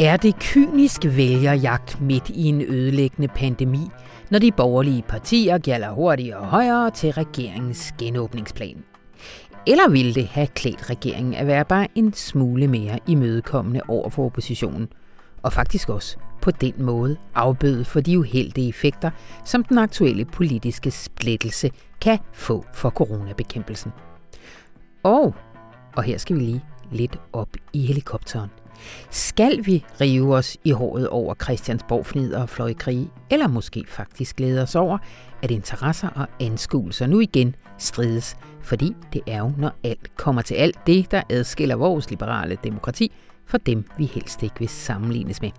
Er det kynisk vælgerjagt midt i en ødelæggende pandemi, når de borgerlige partier gælder hurtigere og højere til regeringens genåbningsplan? Eller ville det have klædt regeringen at være bare en smule mere imødekommende over for oppositionen? Og faktisk også på den måde afbøde for de uheldige effekter, som den aktuelle politiske splittelse kan få for coronabekæmpelsen. Og, og her skal vi lige lidt op i helikopteren. Skal vi rive os i håret over Christiansborg fnider og fløjkrig, eller måske faktisk glæde os over, at interesser og anskuelser nu igen strides, fordi det er jo, når alt kommer til alt, det, der adskiller vores liberale demokrati for dem, vi helst ikke vil sammenlignes med.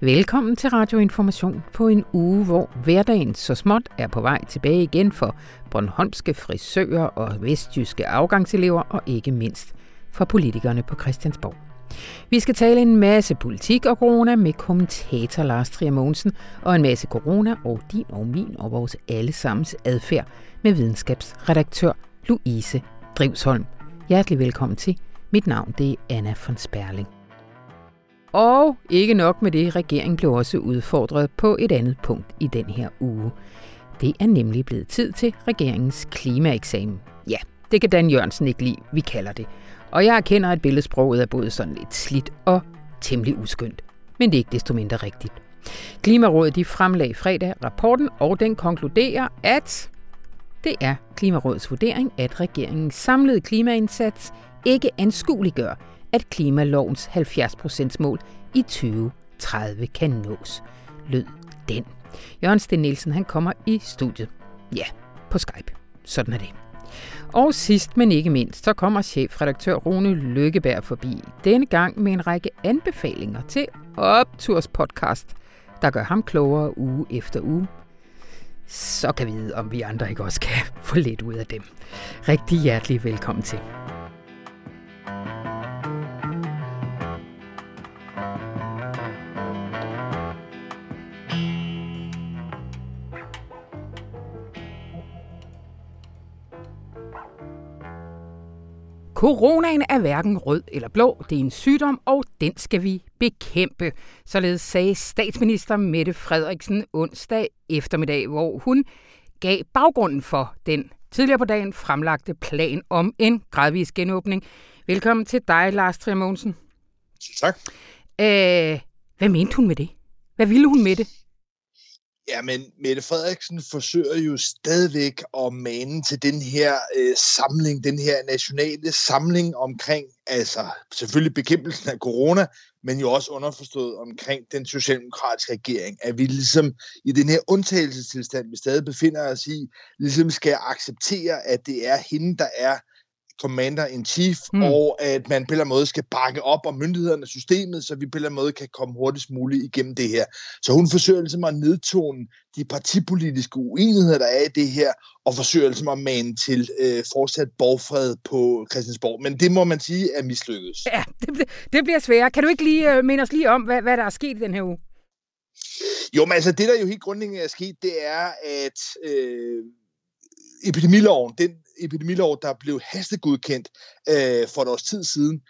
Velkommen til Radioinformation på en uge, hvor hverdagen så småt er på vej tilbage igen for Bornholmske frisører og vestjyske afgangselever og ikke mindst for politikerne på Christiansborg. Vi skal tale en masse politik og corona med kommentator Lars Trier Mogensen og en masse corona og din og min og vores allesammens adfærd med videnskabsredaktør Louise Drivsholm. Hjertelig velkommen til. Mit navn det er Anna von Sperling. Og ikke nok med det, regeringen blev også udfordret på et andet punkt i den her uge. Det er nemlig blevet tid til regeringens klimaeksamen. Ja, det kan Dan Jørgensen ikke lide, vi kalder det. Og jeg erkender, at billedsproget er både sådan lidt slidt og temmelig uskyndt. Men det er ikke desto mindre rigtigt. Klimarådet de fremlagde fredag rapporten, og den konkluderer, at det er Klimarådets vurdering, at regeringens samlede klimaindsats ikke anskueliggør, at klimalovens 70% mål i 2030 kan nås, lød den. Jørgen Sten Nielsen han kommer i studiet. Ja, på Skype. Sådan er det. Og sidst, men ikke mindst, så kommer chefredaktør Rune Lykkeberg forbi. Denne gang med en række anbefalinger til Opturs podcast, der gør ham klogere uge efter uge. Så kan vi vide, om vi andre ikke også kan få lidt ud af dem. Rigtig hjertelig velkommen til. Coronaen er hverken rød eller blå. Det er en sygdom, og den skal vi bekæmpe. Således sagde statsminister Mette Frederiksen onsdag eftermiddag, hvor hun gav baggrunden for den tidligere på dagen fremlagte plan om en gradvis genåbning. Velkommen til dig, Lars Trier Mogensen. Tak. Æh, hvad mente hun med det? Hvad ville hun med det? Ja, men Mette Frederiksen forsøger jo stadigvæk at mane til den her øh, samling, den her nationale samling omkring, altså selvfølgelig bekæmpelsen af corona, men jo også underforstået omkring den socialdemokratiske regering, at vi ligesom i den her undtagelsestilstand, vi stadig befinder os i, ligesom skal acceptere, at det er hende, der er commander-in-chief, mm. og at man på en eller anden måde skal bakke op om myndighederne og systemet, så vi på en eller anden måde kan komme hurtigst muligt igennem det her. Så hun forsøger ligesom at nedtone de partipolitiske uenigheder, der er i det her, og forsøger ligesom at mane til øh, fortsat borgfred på Christiansborg. Men det må man sige er mislykkedes. Ja, det, det bliver svært. Kan du ikke lige øh, minde os lige om, hvad, hvad der er sket i den her uge? Jo, men altså det, der jo helt grundlæggende er sket, det er, at øh, epidemiloven, den epidemilov, der blev hastegudkendt øh, for et års tid siden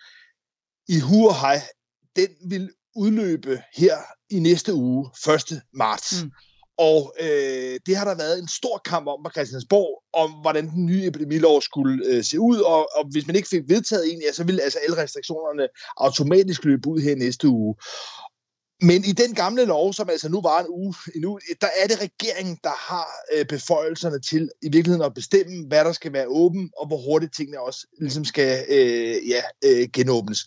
i hu og hej, den vil udløbe her i næste uge, 1. marts. Mm. Og øh, det har der været en stor kamp om på Christiansborg, om hvordan den nye epidemilov skulle øh, se ud, og, og hvis man ikke fik vedtaget en, ja, så ville altså alle restriktionerne automatisk løbe ud her næste uge. Men i den gamle lov, som altså nu var en uge endnu, der er det regeringen, der har øh, beføjelserne til i virkeligheden at bestemme, hvad der skal være åben, og hvor hurtigt tingene også ligesom skal øh, ja, øh, genåbnes.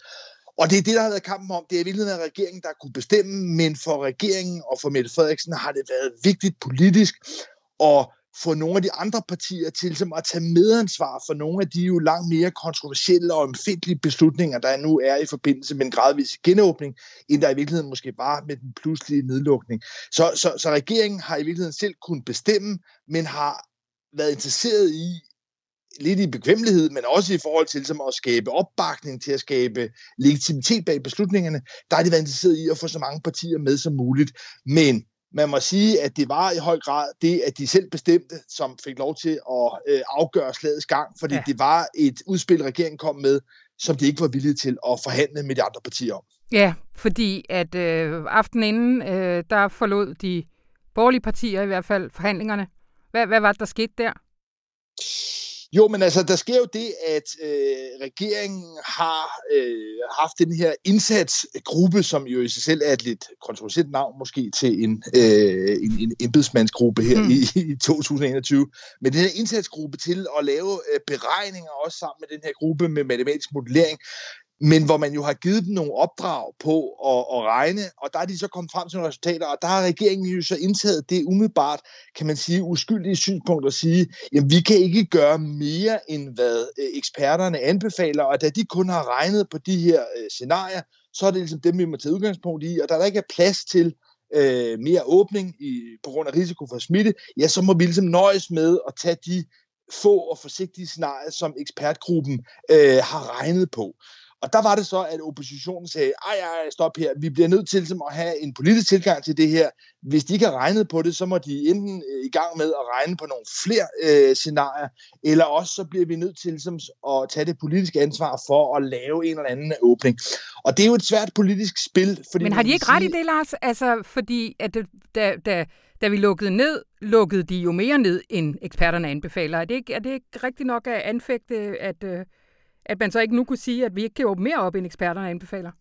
Og det er det, der har været kampen om. Det er i virkeligheden regeringen, der kunne bestemme, men for regeringen og for Mette Frederiksen har det været vigtigt politisk at få nogle af de andre partier til som at tage medansvar for nogle af de jo langt mere kontroversielle og omfindelige beslutninger, der nu er i forbindelse med en gradvis genåbning, end der i virkeligheden måske var med den pludselige nedlukning. Så, så, så regeringen har i virkeligheden selv kunnet bestemme, men har været interesseret i, lidt i bekvemmelighed, men også i forhold til som at skabe opbakning til at skabe legitimitet bag beslutningerne, der har de været interesseret i at få så mange partier med som muligt. Men man må sige, at det var i høj grad det, at de selv bestemte, som fik lov til at øh, afgøre slagets gang, fordi ja. det var et udspil, regeringen kom med, som de ikke var villige til at forhandle med de andre partier om. Ja, fordi at øh, aftenen inden, øh, der forlod de borgerlige partier i hvert fald forhandlingerne. Hvad, hvad var det, der skete der? Jo, men altså, der sker jo det, at øh, regeringen har øh, haft den her indsatsgruppe, som jo i sig selv er et lidt kontroversielt navn måske til en, øh, en, en embedsmandsgruppe her mm. i, i 2021. Men den her indsatsgruppe til at lave øh, beregninger også sammen med den her gruppe med matematisk modellering, men hvor man jo har givet dem nogle opdrag på at, at regne, og der er de så kommet frem til nogle resultater, og der har regeringen jo så indtaget det umiddelbart, kan man sige, uskyldige synspunkt at sige, jamen vi kan ikke gøre mere end hvad øh, eksperterne anbefaler, og da de kun har regnet på de her øh, scenarier, så er det ligesom dem, vi må tage udgangspunkt i, og der der ikke er plads til øh, mere åbning i, på grund af risiko for smitte, ja, så må vi ligesom nøjes med at tage de få og forsigtige scenarier, som ekspertgruppen øh, har regnet på. Og der var det så, at oppositionen sagde, ej, ej, stop her, vi bliver nødt til ligesom, at have en politisk tilgang til det her. Hvis de ikke har regnet på det, så må de enten øh, i gang med at regne på nogle flere øh, scenarier, eller også så bliver vi nødt til ligesom, at tage det politiske ansvar for at lave en eller anden åbning. Og det er jo et svært politisk spil. Fordi Men har de ikke sige... ret i det, Lars? Altså, fordi at da, da, da vi lukkede ned, lukkede de jo mere ned, end eksperterne anbefaler. Er det ikke, er det ikke rigtigt nok at anfægte, at... Øh at man så ikke nu kunne sige, at vi ikke kan åbne mere op, end eksperterne anbefaler?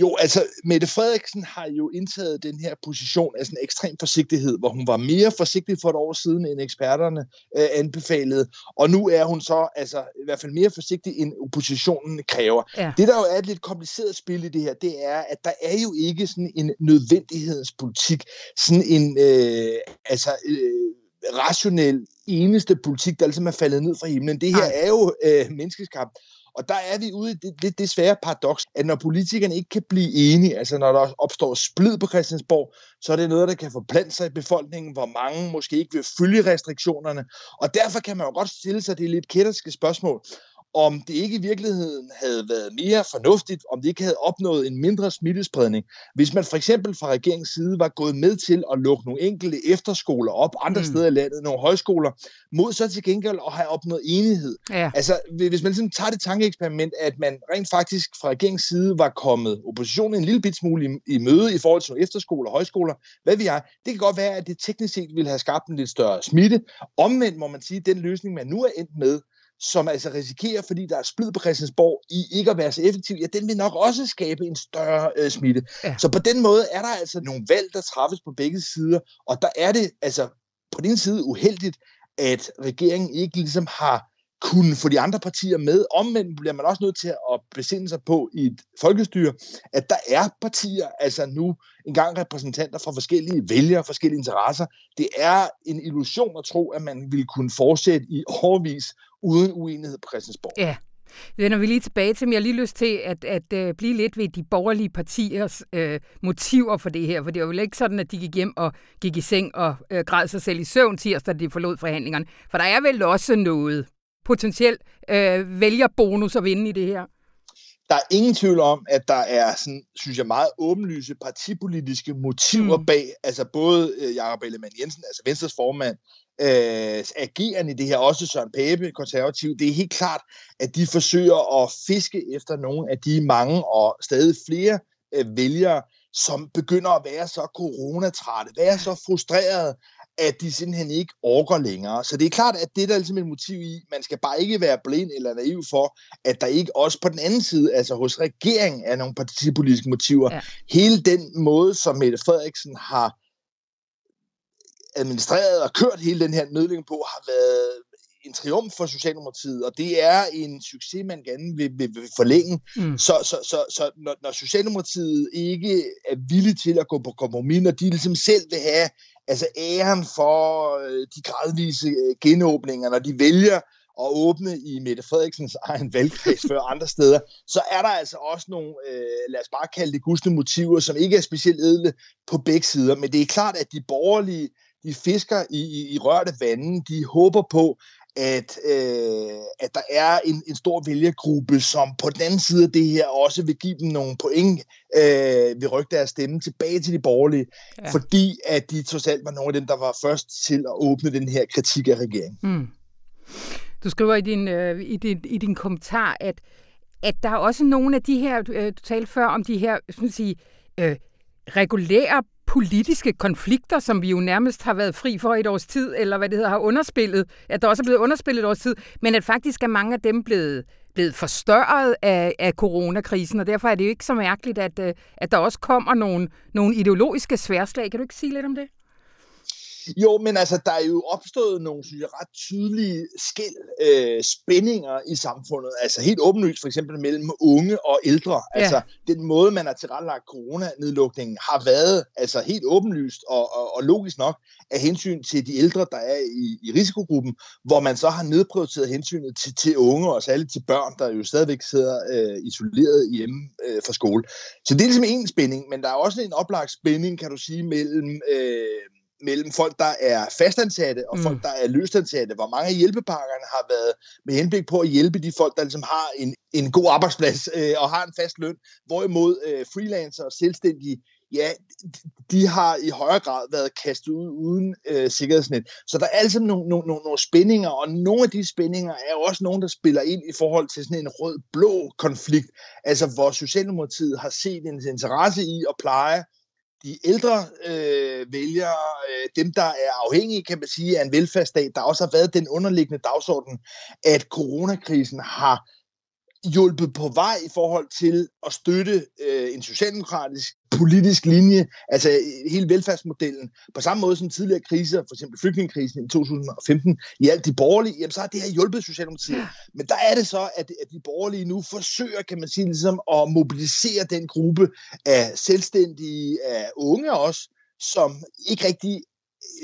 Jo, altså Mette Frederiksen har jo indtaget den her position af sådan ekstrem forsigtighed, hvor hun var mere forsigtig for et år siden, end eksperterne øh, anbefalede, og nu er hun så altså i hvert fald mere forsigtig, end oppositionen kræver. Ja. Det, der jo er et lidt kompliceret spil i det her, det er, at der er jo ikke sådan en nødvendighedspolitik, sådan en øh, altså øh, rationel eneste politik, der ligesom er faldet ned fra himlen. Det her er jo øh, menneskeskabt. Og der er vi ude i det, det, det svære paradoks, at når politikerne ikke kan blive enige, altså når der opstår splid på Christiansborg, så er det noget, der kan forplante sig i befolkningen, hvor mange måske ikke vil følge restriktionerne. Og derfor kan man jo godt stille sig det lidt kætterske spørgsmål om det ikke i virkeligheden havde været mere fornuftigt, om det ikke havde opnået en mindre smittespredning, hvis man for eksempel fra regeringens side var gået med til at lukke nogle enkelte efterskoler op andre mm. steder i landet, nogle højskoler, mod så til gengæld at have opnået enighed. Ja. Altså, hvis man ligesom tager det tankeeksperiment, at man rent faktisk fra regeringens side var kommet oppositionen en lille bit smule i, i møde i forhold til nogle efterskoler og højskoler, hvad vi er, det kan godt være, at det teknisk set ville have skabt en lidt større smitte. Omvendt må man sige, at den løsning, man nu er endt med, som altså risikerer, fordi der er splid på Christiansborg, i ikke at være så effektiv, ja, den vil nok også skabe en større øh, smitte. Ja. Så på den måde er der altså nogle valg, der træffes på begge sider, og der er det altså på den side uheldigt, at regeringen ikke ligesom har kunne få de andre partier med. Omvendt bliver man også nødt til at besinde sig på i et folkestyre, at der er partier, altså nu engang repræsentanter fra forskellige vælgere, forskellige interesser. Det er en illusion at tro, at man ville kunne fortsætte i overvis uden uenighed på Christiansborg. Ja, vender vi lige tilbage til, men jeg har lige lyst til at, at, at blive lidt ved de borgerlige partiers øh, motiver for det her, for det var jo ikke sådan, at de gik hjem og gik i seng og øh, græd sig selv i søvn tirsdag, da de forlod forhandlingerne. For der er vel også noget potentielt øh, vælgerbonus at vinde i det her. Der er ingen tvivl om, at der er, sådan, synes jeg, meget åbenlyse partipolitiske motiver mm. bag, altså både uh, Jakob Ellemann Jensen, altså Venstres formand, øh, ageren i det her, også Søren Pape, konservativ, det er helt klart, at de forsøger at fiske efter nogle af de mange og stadig flere øh, vælgere, som begynder at være så coronatrætte, være så frustrerede, at de simpelthen ikke orker længere. Så det er klart, at det der er ligesom et motiv i, man skal bare ikke være blind eller naiv for, at der ikke også på den anden side, altså hos regeringen, er nogle partipolitiske motiver. Ja. Hele den måde, som Mette Frederiksen har administreret og kørt hele den her nødling på, har været en triumf for Socialdemokratiet, og det er en succes, man gerne vil, vil, vil forlænge. Mm. Så, så, så, så når, når Socialdemokratiet ikke er villige til at gå på kompromis, når de ligesom selv vil have altså æren for øh, de gradvise øh, genåbninger, når de vælger at åbne i Mette Frederiksens egen valgkreds før andre steder, så er der altså også nogle, øh, lad os bare kalde det gusne motiver, som ikke er specielt edle på begge sider. Men det er klart, at de borgerlige de fisker i, i, i rørte vande. De håber på, at, øh, at der er en, en stor vælgergruppe, som på den anden side af det her også vil give dem nogle point øh, ved rykke deres stemme tilbage til de borgerlige, ja. fordi at de trods alt var nogle af dem, der var først til at åbne den her kritik af regeringen. Mm. Du skriver i din, øh, i, din, i din kommentar, at at der er også nogle af de her, du, øh, du talte før om de her, sådan at sige, øh, regulære politiske konflikter, som vi jo nærmest har været fri for et års tid, eller hvad det hedder, har underspillet, at der også er blevet underspillet et års tid, men at faktisk er mange af dem blevet, blevet forstørret af, af coronakrisen, og derfor er det jo ikke så mærkeligt, at, øh, at der også kommer nogle, nogle ideologiske sværslag. Kan du ikke sige lidt om det? Jo, men altså, der er jo opstået nogle, synes jeg, ret tydelige skæld, øh, spændinger i samfundet. Altså helt åbenlyst for eksempel mellem unge og ældre. Ja. Altså den måde, man har tilrettelagt coronanedlukningen, har været altså helt åbenlyst og, og, og logisk nok af hensyn til de ældre, der er i, i risikogruppen, hvor man så har nedprioriteret hensynet til, til unge og særligt til børn, der jo stadigvæk sidder øh, isoleret hjemme øh, fra skole. Så det er ligesom en spænding, men der er også en oplagt spænding, kan du sige, mellem... Øh, mellem folk, der er fastansatte og mm. folk, der er løstansatte, hvor mange af hjælpepakkerne har været med henblik på at hjælpe de folk, der ligesom har en, en god arbejdsplads øh, og har en fast løn, hvorimod øh, freelancer og selvstændige, ja, de har i højere grad været kastet ud uden øh, sikkerhedsnet. Så der er altså nogle, nogle, nogle, nogle spændinger, og nogle af de spændinger er også nogle, der spiller ind i forhold til sådan en rød-blå konflikt, altså hvor Socialdemokratiet har set en interesse i at pleje de ældre øh, vælgere, øh, dem der er afhængige, kan man sige, af en velfærdsstat, der også har været den underliggende dagsorden, at coronakrisen har hjulpet på vej i forhold til at støtte øh, en socialdemokratisk politisk linje, altså hele velfærdsmodellen, på samme måde som tidligere kriser, for eksempel flygtningekrisen i 2015, i alt de borgerlige, jamen så har det her hjulpet Socialdemokratiet. Ja. Men der er det så, at, at de borgerlige nu forsøger, kan man sige, ligesom at mobilisere den gruppe af selvstændige, af unge også, som ikke rigtig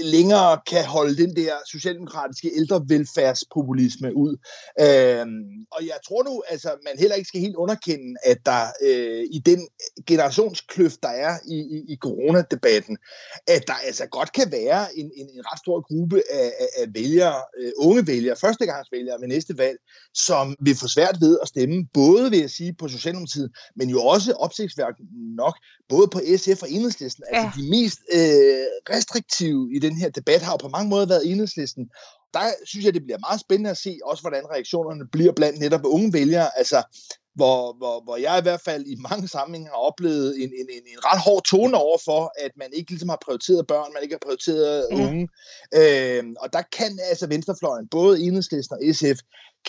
længere kan holde den der socialdemokratiske ældrevelfærdspopulisme ud. Øhm, og jeg tror nu, altså, man heller ikke skal helt underkende, at der øh, i den generationskløft, der er i, i, i coronadebatten, at der altså godt kan være en, en, en ret stor gruppe af, af, af vælgere, øh, unge vælgere, førstegangsvælgere ved næste valg, som vil få svært ved at stemme, både vil jeg sige på Socialdemokratiet, men jo også opsigtsværk nok, både på SF og Enhedslisten, altså ja. altså de mest øh, restriktive i den her debat har jo på mange måder været enhedslisten. Der synes jeg, det bliver meget spændende at se også, hvordan reaktionerne bliver blandt netop unge vælgere. Altså, hvor, hvor, hvor jeg i hvert fald i mange sammenhænge har oplevet en, en, en, en ret hård tone over for, at man ikke ligesom har prioriteret børn, man ikke har prioriteret mm. unge. Øhm, og der kan altså venstrefløjen, både enhedslisten og SF,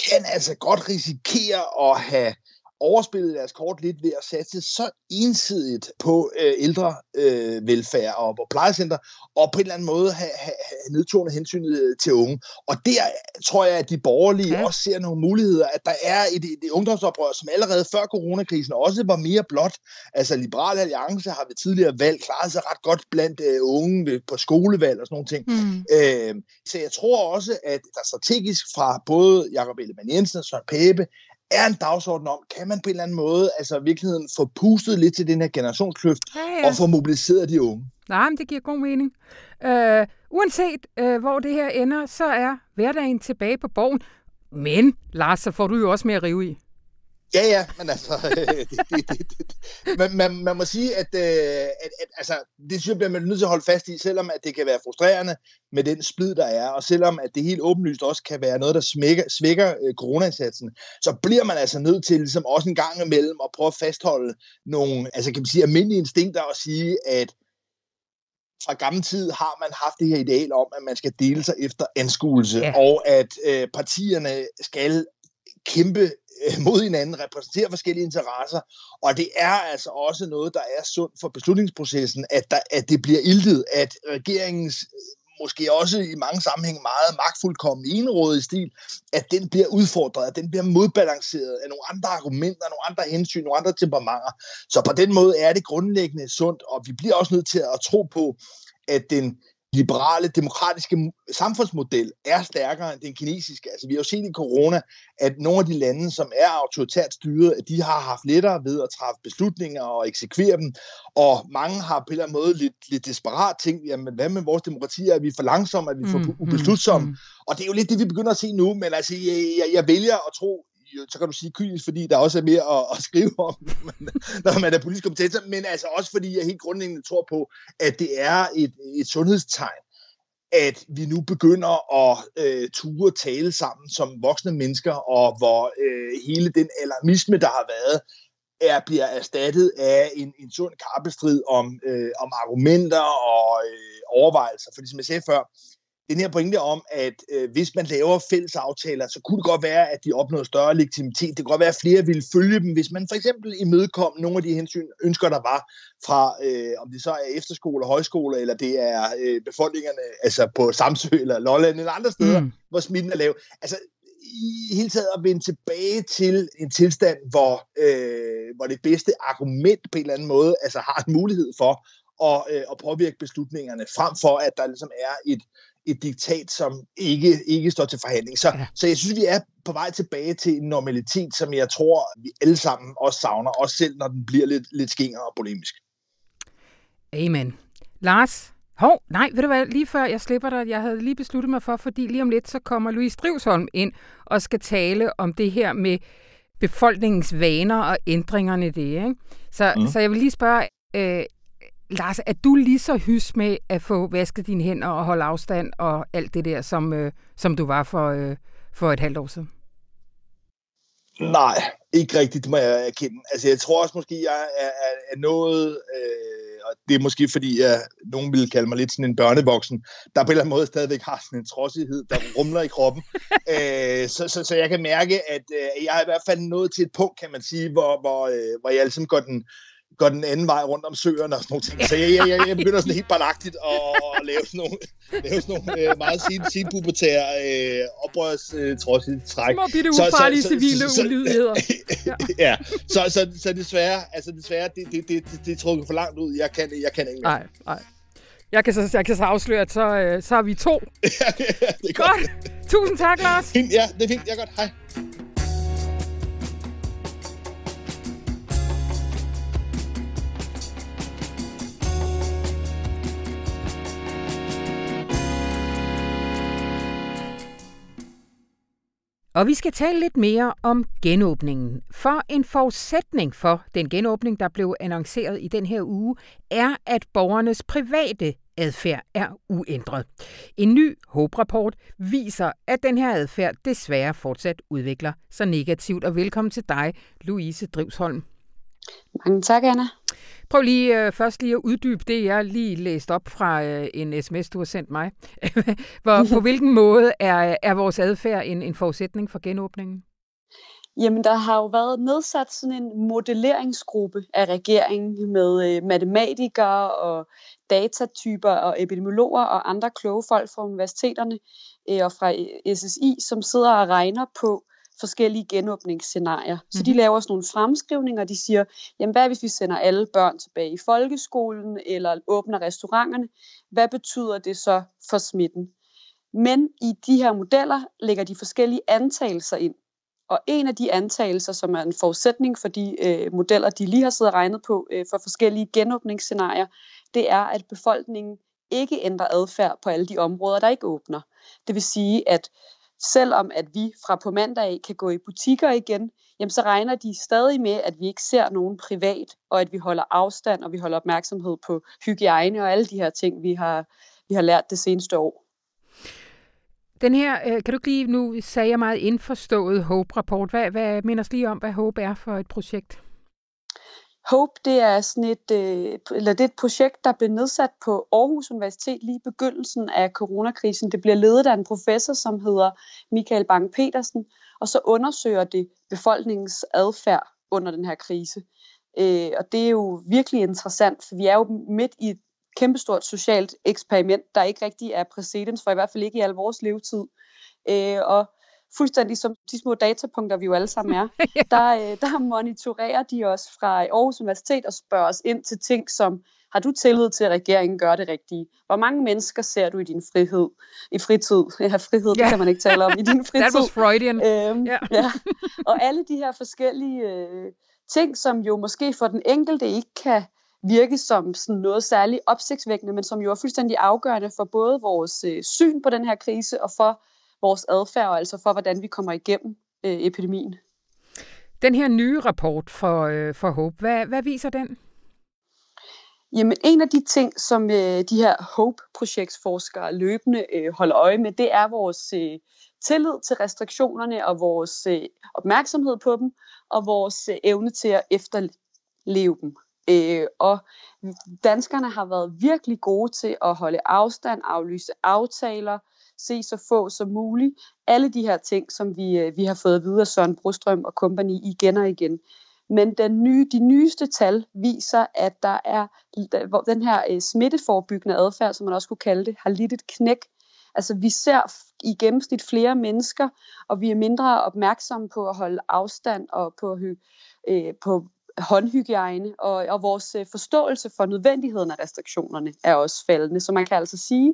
kan altså godt risikere at have overspillet deres kort lidt ved at satse så ensidigt på øh, ældre øh, velfærd og på plejecenter, og på en eller anden måde have, have, have nedtonet hensynet øh, til unge. Og der tror jeg, at de borgerlige ja. også ser nogle muligheder, at der er et, et, ungdomsoprør, som allerede før coronakrisen også var mere blot. Altså Liberal Alliance har ved tidligere valg klaret sig ret godt blandt øh, unge på skolevalg og sådan nogle ting. Mm. Øh, så jeg tror også, at der strategisk fra både Jacob Ellemann Jensen og Søren Pape er en dagsorden om, kan man på en eller anden måde, altså i virkeligheden, få pustet lidt til den her generationskløft, ja, ja. og få mobiliseret de unge. Nej, men det giver god mening. Uh, uanset uh, hvor det her ender, så er hverdagen tilbage på borgen. Men, Lars, så får du jo også mere at rive i. Ja, ja, men altså, det, det, det, det. Man, man, man må sige, at, øh, at, at altså, det synes jeg bliver man nødt til at holde fast i, selvom at det kan være frustrerende med den splid, der er, og selvom at det helt åbenlyst også kan være noget, der smækker, svækker øh, coronaindsatsen, så bliver man altså nødt til ligesom også en gang imellem at prøve at fastholde nogle, altså kan man sige, almindelige instinkter og sige, at fra gammel tid har man haft det her ideal om, at man skal dele sig efter anskuelse, ja. og at øh, partierne skal kæmpe Øh, mod hinanden, repræsenterer forskellige interesser, og det er altså også noget, der er sundt for beslutningsprocessen, at, der, at det bliver iltet, at regeringens øh, måske også i mange sammenhænge meget magtfuldkommende enrådige stil, at den bliver udfordret, at den bliver modbalanceret af nogle andre argumenter, nogle andre hensyn, nogle andre temperamenter. Så på den måde er det grundlæggende sundt, og vi bliver også nødt til at tro på, at den liberale, demokratiske samfundsmodel er stærkere end den kinesiske. Altså, vi har jo set i corona, at nogle af de lande, som er autoritært styret, at de har haft lettere ved at træffe beslutninger og eksekvere dem, og mange har på en eller anden måde lidt, lidt desperat tænkt, jamen hvad med vores demokrati, er vi for langsomme, er vi for mm, ubeslutsomme? Mm, mm. Og det er jo lidt det, vi begynder at se nu, men altså, jeg, jeg, jeg vælger at tro, så kan du sige kynisk, fordi der også er mere at, at skrive om, når man er politisk kommentator, men altså også fordi jeg helt grundlæggende tror på, at det er et, et sundhedstegn, at vi nu begynder at øh, ture tale sammen som voksne mennesker, og hvor øh, hele den alarmisme, der har været, er, bliver erstattet af en, en sund kappestrid om, øh, om argumenter og øh, overvejelser. For som jeg sagde før, den her pointe om, at øh, hvis man laver fælles aftaler, så kunne det godt være, at de opnår større legitimitet. Det kunne godt være, at flere ville følge dem, hvis man for eksempel imødekom nogle af de hensyn, ønsker, der var fra, øh, om det så er efterskole, højskole, eller det er øh, befolkningerne altså på Samsø eller Lolland eller andre steder, mm. hvor smitten er lav. Altså, i hele taget at vende tilbage til en tilstand, hvor, øh, hvor det bedste argument på en eller anden måde altså har en mulighed for at, øh, at påvirke beslutningerne, frem for at der ligesom er et, et diktat, som ikke, ikke står til forhandling. Så, ja. så jeg synes, vi er på vej tilbage til en normalitet, som jeg tror, vi alle sammen også savner, også selv når den bliver lidt, lidt skinger og polemisk. Amen. Lars, Hov, nej, ved du hvad, lige før jeg slipper dig, jeg havde lige besluttet mig for, fordi lige om lidt, så kommer Louise Drivsholm ind og skal tale om det her med befolkningens vaner og ændringerne i det. Ikke? Så, mm. så jeg vil lige spørge, øh, Lars, er du lige så hys med at få vasket dine hænder og holde afstand og alt det der, som, øh, som du var for, øh, for et halvt år siden? Nej, ikke rigtigt, det må jeg erkende. Altså, jeg tror også måske, jeg er, er, er noget, øh, og det er måske fordi, at nogen ville kalde mig lidt sådan en børnevoksen, der på en eller anden måde stadigvæk har sådan en trodsighed, der rumler i kroppen. øh, så, så, så jeg kan mærke, at øh, jeg er i hvert fald nået til et punkt, kan man sige, hvor, hvor, øh, hvor jeg ligesom går den, går den anden vej rundt om søerne og sådan nogle ting. Så jeg, jeg, jeg, jeg begynder sådan helt barnagtigt at, at lave sådan nogle, lave sådan nogle øh, meget sinpubertære øh, oprørs øh, træk. Små bitte ufarlige civile ulydigheder. Ja, ja. Så, så, så desværre, altså desværre, det, det, det, det, det er trukket for langt ud. Jeg kan, jeg kan ikke. Nej, nej. Jeg kan så, jeg kan så afsløre, at så, øh, så er vi to. ja, det er godt. godt. Tusind tak, Lars. Fint, ja, det er fint. Jeg er godt. Hej. Og vi skal tale lidt mere om genåbningen. For en forudsætning for den genåbning, der blev annonceret i den her uge, er, at borgernes private adfærd er uændret. En ny HOPE-rapport viser, at den her adfærd desværre fortsat udvikler sig negativt. Og velkommen til dig, Louise Drivsholm. Mange tak, Anna. Prøv lige uh, først lige at uddybe det, jeg lige læst op fra uh, en sms, du har sendt mig. Hvor, på hvilken måde er, er vores adfærd en, en forudsætning for genåbningen? Jamen, der har jo været nedsat sådan en modelleringsgruppe af regeringen med øh, matematikere og datatyper og epidemiologer og andre kloge folk fra universiteterne øh, og fra SSI, som sidder og regner på, forskellige genåbningsscenarier. Mm-hmm. Så de mhm. laver sådan nogle fremskrivninger, og de siger, jamen hvad hvis vi sender alle børn tilbage i folkeskolen, eller åbner restauranterne? Hvad betyder det så for smitten? Men i de her modeller lægger de forskellige antagelser ind. Og en af de antagelser, som er en forudsætning for de øh, modeller, de lige har siddet og regnet på øh, for forskellige genåbningsscenarier, det er, at befolkningen ikke ændrer adfærd på alle de områder, der ikke åbner. Det vil sige, at selvom at vi fra på mandag kan gå i butikker igen, jamen så regner de stadig med, at vi ikke ser nogen privat, og at vi holder afstand, og vi holder opmærksomhed på hygiejne og alle de her ting, vi har, vi har lært det seneste år. Den her, øh, kan du lige, nu sagde jeg meget indforstået HOPE-rapport. Hvad, hvad minder lige om, hvad HOPE er for et projekt? HOPE, det er sådan et, øh, eller det er et projekt, der blev nedsat på Aarhus Universitet lige i begyndelsen af coronakrisen. Det bliver ledet af en professor, som hedder Michael Bang-Petersen, og så undersøger det befolkningens adfærd under den her krise. Øh, og det er jo virkelig interessant, for vi er jo midt i et kæmpestort socialt eksperiment, der ikke rigtig er præcedens for, i hvert fald ikke i al vores levetid. Øh, og fuldstændig som de små datapunkter, vi jo alle sammen er, ja. der, øh, der monitorerer de os fra Aarhus Universitet og spørger os ind til ting som, har du tillid til, at regeringen gør det rigtige? Hvor mange mennesker ser du i din frihed? I fritid. Ja, frihed, yeah. det kan man ikke tale om. I din fritid. That was Freudian. Øhm, yeah. ja. Og alle de her forskellige øh, ting, som jo måske for den enkelte ikke kan virke som sådan noget særligt opsigtsvækkende, men som jo er fuldstændig afgørende for både vores øh, syn på den her krise og for vores adfærd, altså for, hvordan vi kommer igennem øh, epidemien. Den her nye rapport for, øh, for HOPE, hvad, hvad viser den? Jamen, en af de ting, som øh, de her HOPE-projektsforskere løbende øh, holder øje med, det er vores øh, tillid til restriktionerne og vores øh, opmærksomhed på dem, og vores øh, evne til at efterleve dem. Øh, og danskerne har været virkelig gode til at holde afstand, aflyse aftaler, se så få som muligt. Alle de her ting, som vi, øh, vi har fået videre Søren Brostrøm og kompagni igen og igen. Men den nye, de nyeste tal viser, at der er hvor den her øh, smitteforebyggende adfærd, som man også kunne kalde det, har lidt et knæk. Altså vi ser i gennemsnit flere mennesker, og vi er mindre opmærksomme på at holde afstand og på, øh, øh på håndhygiejne, og, og vores forståelse for nødvendigheden af restriktionerne er også faldende. Så man kan altså sige,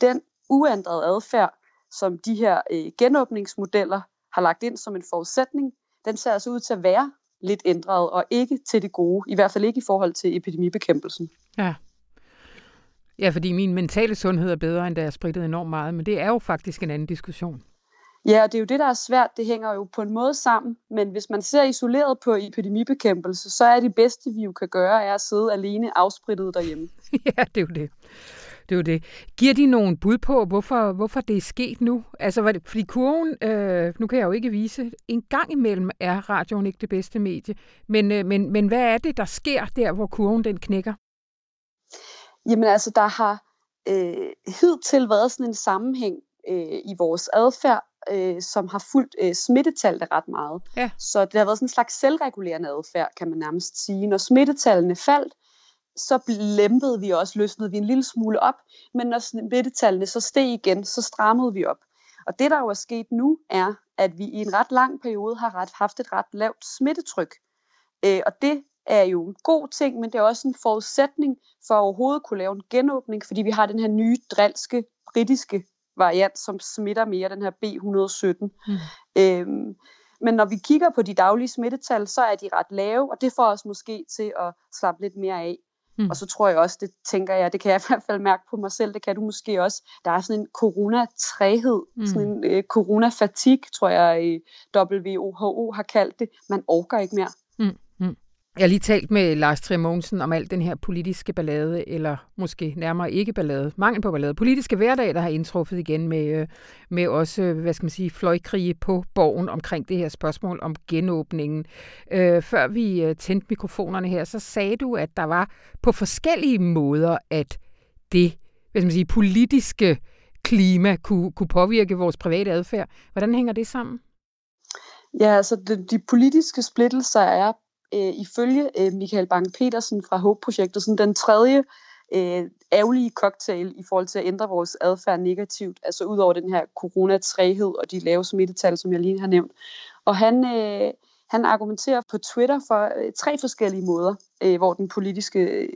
den uændrede adfærd, som de her øh, genåbningsmodeller har lagt ind som en forudsætning, den ser altså ud til at være lidt ændret, og ikke til det gode, i hvert fald ikke i forhold til epidemibekæmpelsen. Ja. Ja, fordi min mentale sundhed er bedre, end da jeg sprittede enormt meget, men det er jo faktisk en anden diskussion. Ja, og det er jo det, der er svært. Det hænger jo på en måde sammen, men hvis man ser isoleret på epidemibekæmpelse, så er det bedste, vi jo kan gøre, er at sidde alene afsprittet derhjemme. ja, det er jo det. Det er jo det. Giver de nogle bud på, hvorfor, hvorfor det er sket nu? Altså, var det, fordi kurven, øh, nu kan jeg jo ikke vise, en gang imellem er radioen ikke det bedste medie. Men, øh, men, men hvad er det, der sker der, hvor kurven den knækker? Jamen altså, der har øh, hidtil været sådan en sammenhæng øh, i vores adfærd, øh, som har fulgt øh, smittetallene ret meget. Ja. Så det har været sådan en slags selvregulerende adfærd, kan man nærmest sige. Når smittetallene faldt, så lempede vi også, løsnede vi en lille smule op, men når smittetallene så steg igen, så strammede vi op. Og det, der jo er sket nu, er, at vi i en ret lang periode har ret, haft et ret lavt smittetryk. Øh, og det er jo en god ting, men det er også en forudsætning for at overhovedet kunne lave en genåbning, fordi vi har den her nye drilske, britiske variant, som smitter mere, den her B117. Mm. Øhm, men når vi kigger på de daglige smittetal, så er de ret lave, og det får os måske til at slappe lidt mere af. Mm. Og så tror jeg også, det tænker jeg, det kan jeg i hvert fald mærke på mig selv, det kan du måske også. Der er sådan en coronatræhed, mm. sådan en øh, coronafatig, tror jeg WHO har kaldt det. Man orker ikke mere. Mm. Jeg har lige talt med Lars Trier Mogensen om alt den her politiske ballade, eller måske nærmere ikke ballade, mangel på ballade, politiske hverdag, der har indtruffet igen med, øh, med også, øh, hvad skal man sige, fløjkrige på borgen omkring det her spørgsmål om genåbningen. Øh, før vi øh, tændte mikrofonerne her, så sagde du, at der var på forskellige måder, at det, hvad skal man sige, politiske klima kunne, kunne påvirke vores private adfærd. Hvordan hænger det sammen? Ja, altså de, de politiske splittelser er øh, ifølge øh, Michael Bang-Petersen fra HOPE-projektet sådan den tredje øh, ærgerlige cocktail i forhold til at ændre vores adfærd negativt, altså ud over den her coronatræhed og de lave smittetal, som jeg lige har nævnt. Og han, øh, han argumenterer på Twitter for øh, tre forskellige måder, øh, hvor den politiske øh,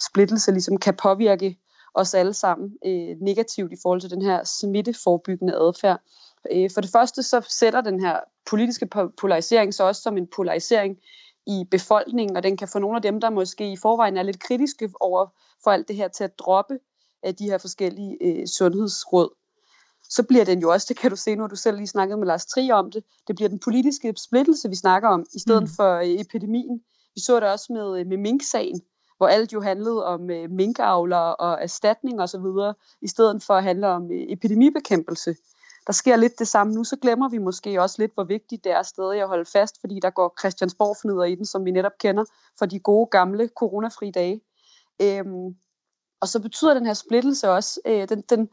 splittelse ligesom kan påvirke os alle sammen øh, negativt i forhold til den her smitteforebyggende adfærd. Øh, for det første så sætter den her politiske polarisering så også som en polarisering i befolkningen, og den kan få nogle af dem, der måske i forvejen er lidt kritiske over for alt det her, til at droppe af de her forskellige øh, sundhedsråd. Så bliver den jo også, det kan du se nu, du selv lige snakkede med Lars Trier om det, det bliver den politiske splittelse, vi snakker om, i stedet mm. for øh, epidemien. Vi så det også med, øh, med mink-sagen, hvor alt jo handlede om øh, minkavler og erstatning osv., i stedet for at handle om øh, epidemibekæmpelse der sker lidt det samme nu, så glemmer vi måske også lidt, hvor vigtigt det er stadig at holde fast, fordi der går Christiansborg i den, som vi netop kender fra de gode gamle coronafri dage. Øhm, og så betyder den her splittelse også, øh, den, den,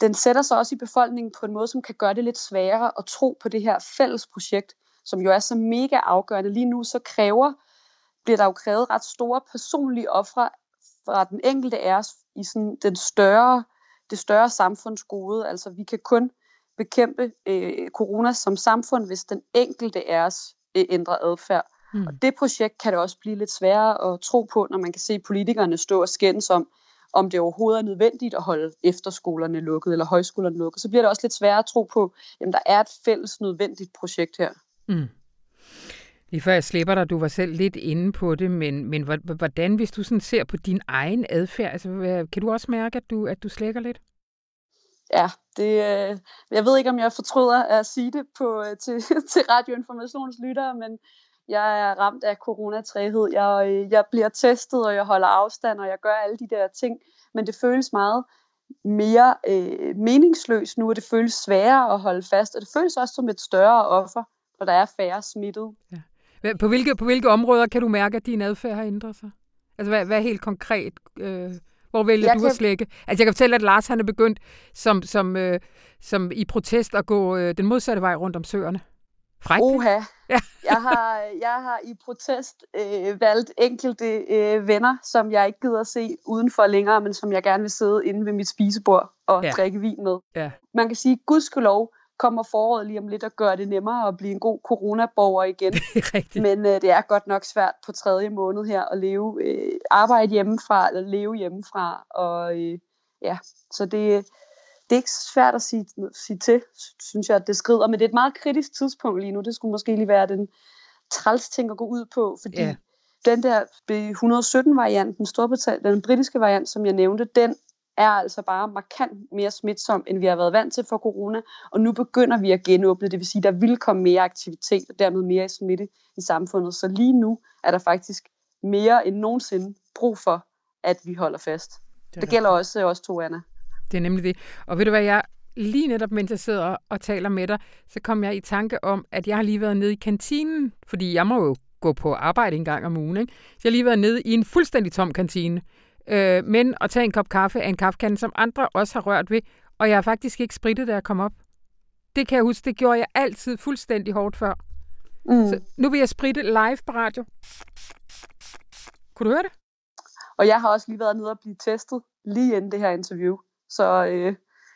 den sætter sig også i befolkningen på en måde, som kan gøre det lidt sværere at tro på det her fælles projekt, som jo er så mega afgørende. Lige nu så kræver, bliver der jo krævet ret store personlige ofre fra den enkelte af os i sådan den større, det større samfundsgode. Altså vi kan kun bekæmpe øh, corona som samfund, hvis den enkelte af os øh, ændrer adfærd. Mm. Og det projekt kan det også blive lidt sværere at tro på, når man kan se politikerne stå og skændes om, om det overhovedet er nødvendigt at holde efterskolerne lukket eller højskolerne lukket. Så bliver det også lidt sværere at tro på, at der er et fælles nødvendigt projekt her. Mm. Lige før jeg slipper dig, du var selv lidt inde på det, men, men hvordan, hvis du sådan ser på din egen adfærd, altså, kan du også mærke, at du, at du slækker lidt? Ja, det, øh, jeg ved ikke, om jeg fortryder at sige det på, øh, til, til radioinformationslyttere, men Jeg er ramt af coronatræhed. Jeg, øh, jeg bliver testet, og jeg holder afstand, og jeg gør alle de der ting. Men det føles meget mere øh, meningsløst nu, og det føles sværere at holde fast. Og det føles også som et større offer, når der er færre smittet. Ja. På hvilke, på hvilke områder kan du mærke, at din adfærd har ændret sig? Altså, hvad, hvad helt konkret? Øh, hvor vælger jeg du kan... at slække? Altså, jeg kan fortælle, at Lars han er begyndt som, som, øh, som i protest at gå øh, den modsatte vej rundt om søerne. Fræk. Oha. Ja. jeg, har, jeg har i protest øh, valgt enkelte øh, venner, som jeg ikke gider at se udenfor længere, men som jeg gerne vil sidde inde ved mit spisebord og ja. drikke vin med. Ja. Man kan sige, gudskelov kommer foråret lige om lidt at gøre det nemmere at blive en god coronaborger igen. Det men øh, det er godt nok svært på tredje måned her at leve, øh, arbejde hjemmefra, eller leve hjemmefra. Og øh, ja, så det, det er ikke svært at sige, sige til, synes jeg, at det skrider. Men det er et meget kritisk tidspunkt lige nu. Det skulle måske lige være den træls ting at gå ud på, fordi ja. den der B117-variant, den, den britiske variant, som jeg nævnte, den er altså bare markant mere smitsom, end vi har været vant til for corona, og nu begynder vi at genåbne, det vil sige, at der vil komme mere aktivitet, og dermed mere smitte i samfundet. Så lige nu er der faktisk mere end nogensinde brug for, at vi holder fast. Det, det gælder også os to, Anna. Det er nemlig det. Og ved du hvad, jeg lige netop, mens jeg sidder og taler med dig, så kom jeg i tanke om, at jeg har lige været nede i kantinen, fordi jeg må jo gå på arbejde en gang om ugen. Ikke? Så jeg har lige været nede i en fuldstændig tom kantine. Øh, men at tage en kop kaffe af en kaffekande, som andre også har rørt ved, og jeg har faktisk ikke sprittet, da jeg kom op. Det kan jeg huske, det gjorde jeg altid fuldstændig hårdt før. Mm. Så nu vil jeg spritte live på radio. Kunne du høre det? Og jeg har også lige været nede og blive testet lige inden det her interview. Så øh,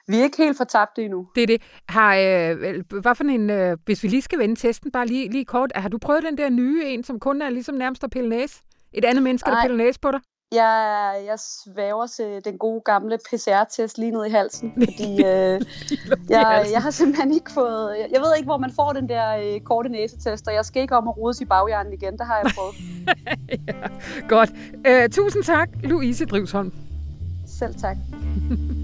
vi er ikke helt fortabte endnu. Det er det. Har, øh, hvad for en, øh, hvis vi lige skal vende testen, bare lige, lige kort. Har du prøvet den der nye en, som kun er ligesom nærmest at pille næse? Et andet menneske, der piller næse på dig? Jeg, jeg svæver til den gode gamle PCR-test lige ned i halsen, fordi øh, jeg, jeg har simpelthen ikke fået... Jeg, jeg ved ikke, hvor man får den der øh, korte næsetest, og jeg skal ikke om at rode i baghjernen igen. Det har jeg prøvet. ja, godt. Uh, tusind tak, Louise Drivsholm. Selv tak.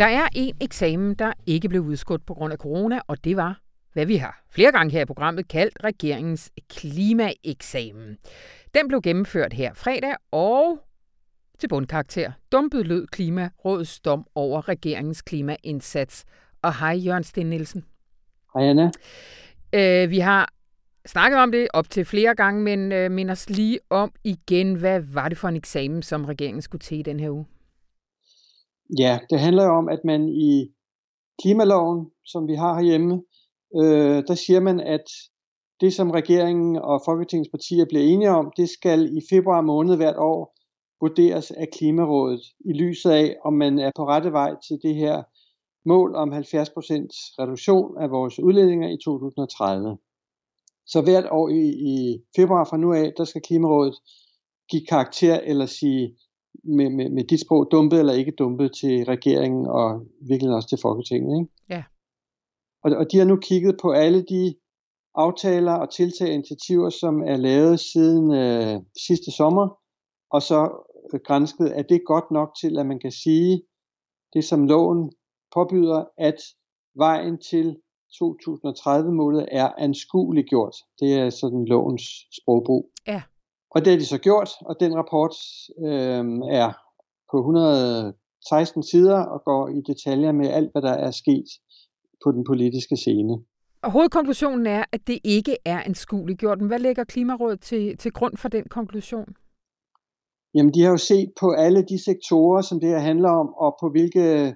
Der er en eksamen, der ikke blev udskudt på grund af corona, og det var, hvad vi har flere gange her i programmet kaldt regeringens klimaeksamen. Den blev gennemført her fredag, og til bundkarakter dumpet lød Klimarådets dom over regeringens klimaindsats. Og hej Jørgen Sten Nielsen. Hej Anna. Øh, vi har snakket om det op til flere gange, men øh, minder os lige om igen, hvad var det for en eksamen, som regeringen skulle til i den her uge? Ja, det handler jo om, at man i klimaloven, som vi har herhjemme, øh, der siger man, at det, som regeringen og Folketingets partier bliver enige om, det skal i februar måned hvert år vurderes af Klimarådet i lyset af, om man er på rette vej til det her mål om 70% reduktion af vores udledninger i 2030. Så hvert år i, i februar fra nu af, der skal Klimarådet give karakter eller sige, med, med, med dit sprog, dumpet eller ikke dumpet til regeringen og virkelig også til Folketinget. Ikke? Ja. Og, og de har nu kigget på alle de aftaler og tiltag og initiativer, som er lavet siden øh, sidste sommer, og så øh, grænsket, er det godt nok til, at man kan sige, det som loven påbyder, at vejen til 2030-målet er anskueligt gjort. Det er sådan lovens sprogbrug. Ja. Og det har de så gjort, og den rapport øh, er på 116 sider og går i detaljer med alt, hvad der er sket på den politiske scene. Og hovedkonklusionen er, at det ikke er en skueliggjort. Hvad lægger Klimarådet til, til grund for den konklusion? Jamen, de har jo set på alle de sektorer, som det her handler om, og på hvilke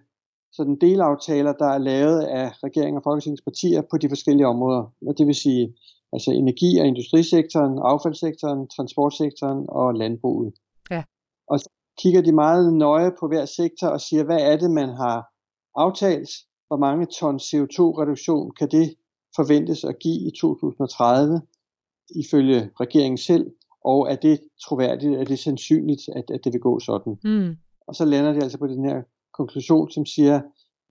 sådan delaftaler, der er lavet af regeringen og Folketingets partier på de forskellige områder. Og det vil sige altså energi- og industrisektoren, affaldssektoren, transportsektoren og landbruget. Ja. Og så kigger de meget nøje på hver sektor og siger, hvad er det, man har aftalt, hvor mange ton CO2-reduktion kan det forventes at give i 2030, ifølge regeringen selv, og er det troværdigt, er det sandsynligt, at, at det vil gå sådan. Mm. Og så lander det altså på den her konklusion, som siger,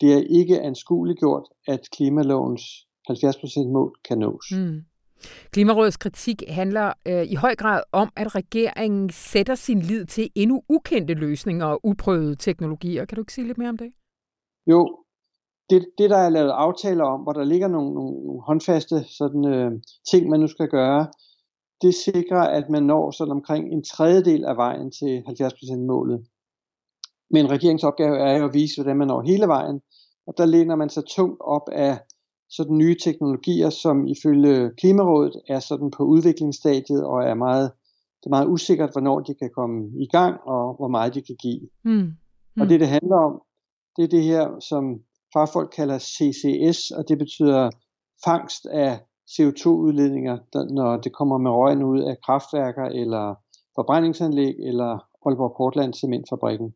det er ikke anskueliggjort, at klimalovens 70% mål kan nås. Mm. Klimarådets kritik handler øh, i høj grad om, at regeringen sætter sin lid til endnu ukendte løsninger og uprøvede teknologier. Kan du ikke sige lidt mere om det? Jo, det, det der er lavet aftaler om, hvor der ligger nogle, nogle håndfaste sådan, øh, ting, man nu skal gøre, det sikrer, at man når sådan omkring en tredjedel af vejen til 70%-målet. Men regeringsopgave er jo at vise, hvordan man når hele vejen, og der læner man sig tungt op af sådan nye teknologier, som ifølge Klimarådet er sådan på udviklingsstadiet og er meget, det er meget usikkert, hvornår de kan komme i gang og hvor meget de kan give. Mm. Mm. Og det, det handler om, det er det her, som fagfolk kalder CCS, og det betyder fangst af CO2-udledninger, når det kommer med røgen ud af kraftværker eller forbrændingsanlæg eller Aalborg Portland Cementfabrikken.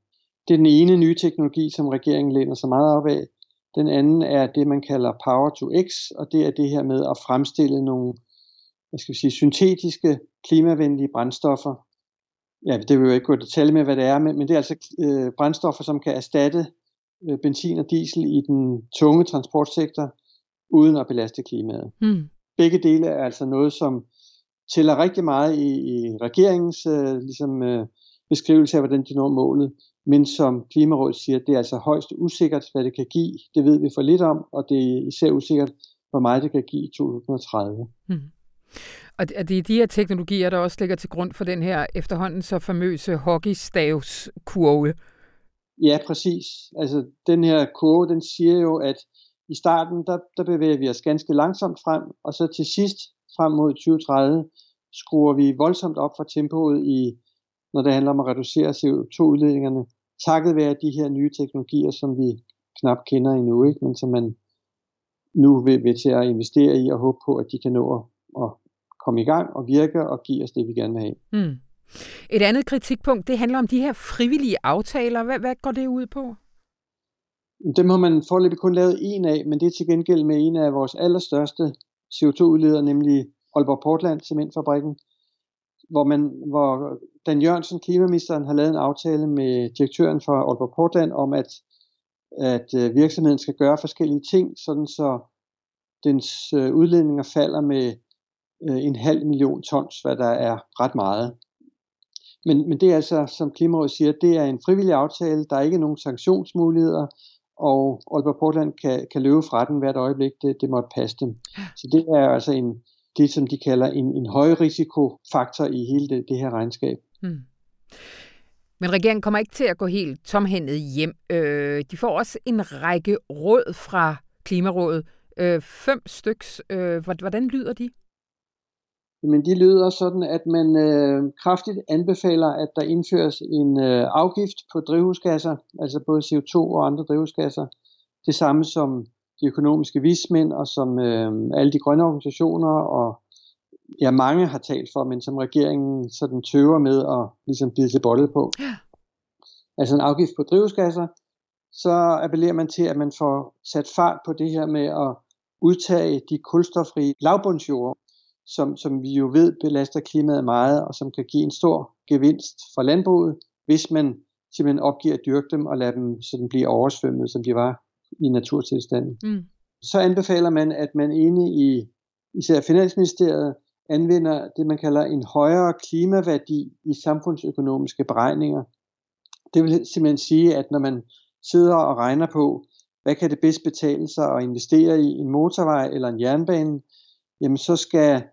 Det er den ene nye teknologi, som regeringen læner sig meget op af. Den anden er det, man kalder Power to X, og det er det her med at fremstille nogle hvad skal vi sige, syntetiske, klimavenlige brændstoffer. Ja, det vil jo ikke gå i detalje med, hvad det er, men, men det er altså øh, brændstoffer, som kan erstatte øh, benzin og diesel i den tunge transportsektor, uden at belaste klimaet. Mm. Begge dele er altså noget, som tæller rigtig meget i, i regeringens øh, ligesom, øh, beskrivelse af, hvordan de når målet men som Klimarådet siger, det er altså højst usikkert, hvad det kan give. Det ved vi for lidt om, og det er især usikkert, hvor meget det kan give i 2030. Hmm. Og det er de her teknologier, der også ligger til grund for den her efterhånden så famøse hockeystavskurve. Ja, præcis. Altså, den her kurve, den siger jo, at i starten, der, der bevæger vi os ganske langsomt frem, og så til sidst, frem mod 2030, skruer vi voldsomt op for tempoet i, når det handler om at reducere CO2-udledningerne, takket være de her nye teknologier, som vi knap kender endnu, ikke? men som man nu vil, vil til at investere i og håbe på, at de kan nå at, at komme i gang og virke og give os det, vi gerne vil have. Mm. Et andet kritikpunkt, det handler om de her frivillige aftaler. Hvad, hvad går det ud på? Dem har man forløbig kun lavet en af, men det er til gengæld med en af vores allerstørste CO2-udledere, nemlig Aalborg Portland Cementfabrikken, hvor, man, hvor Dan Jørgensen, klimaministeren, har lavet en aftale med direktøren for Aalborg Portland om, at, at øh, virksomheden skal gøre forskellige ting, sådan så dens øh, udledninger falder med øh, en halv million tons, hvad der er ret meget. Men, men det er altså, som Klimarådet siger, det er en frivillig aftale. Der er ikke nogen sanktionsmuligheder, og Aalborg Portland kan, kan løbe fra den hvert øjeblik, det, det måtte passe dem. Så det er altså en, det, som de kalder en, en højrisikofaktor i hele det, det her regnskab. Hmm. Men regeringen kommer ikke til at gå helt tomhændet hjem. Øh, de får også en række råd fra Klimarådet. Øh, fem styks. Øh, hvordan lyder de? Men de lyder sådan, at man øh, kraftigt anbefaler, at der indføres en øh, afgift på drivhusgasser, altså både CO2 og andre drivhusgasser. Det samme som de økonomiske vismænd og som øh, alle de grønne organisationer og ja, mange har talt for, men som regeringen sådan tøver med at ligesom bide til bolle på. Ja. Altså en afgift på drivhusgasser, så appellerer man til, at man får sat fart på det her med at udtage de kulstofrige lavbundsjord, som, som vi jo ved belaster klimaet meget, og som kan give en stor gevinst for landbruget, hvis man simpelthen opgiver at dyrke dem og lade dem sådan blive oversvømmet, som de var i naturtilstanden. Mm. Så anbefaler man, at man inde i især Finansministeriet anvender det, man kalder en højere klimaværdi i samfundsøkonomiske beregninger. Det vil simpelthen sige, at når man sidder og regner på, hvad kan det bedst betale sig at investere i en motorvej eller en jernbane, jamen så skal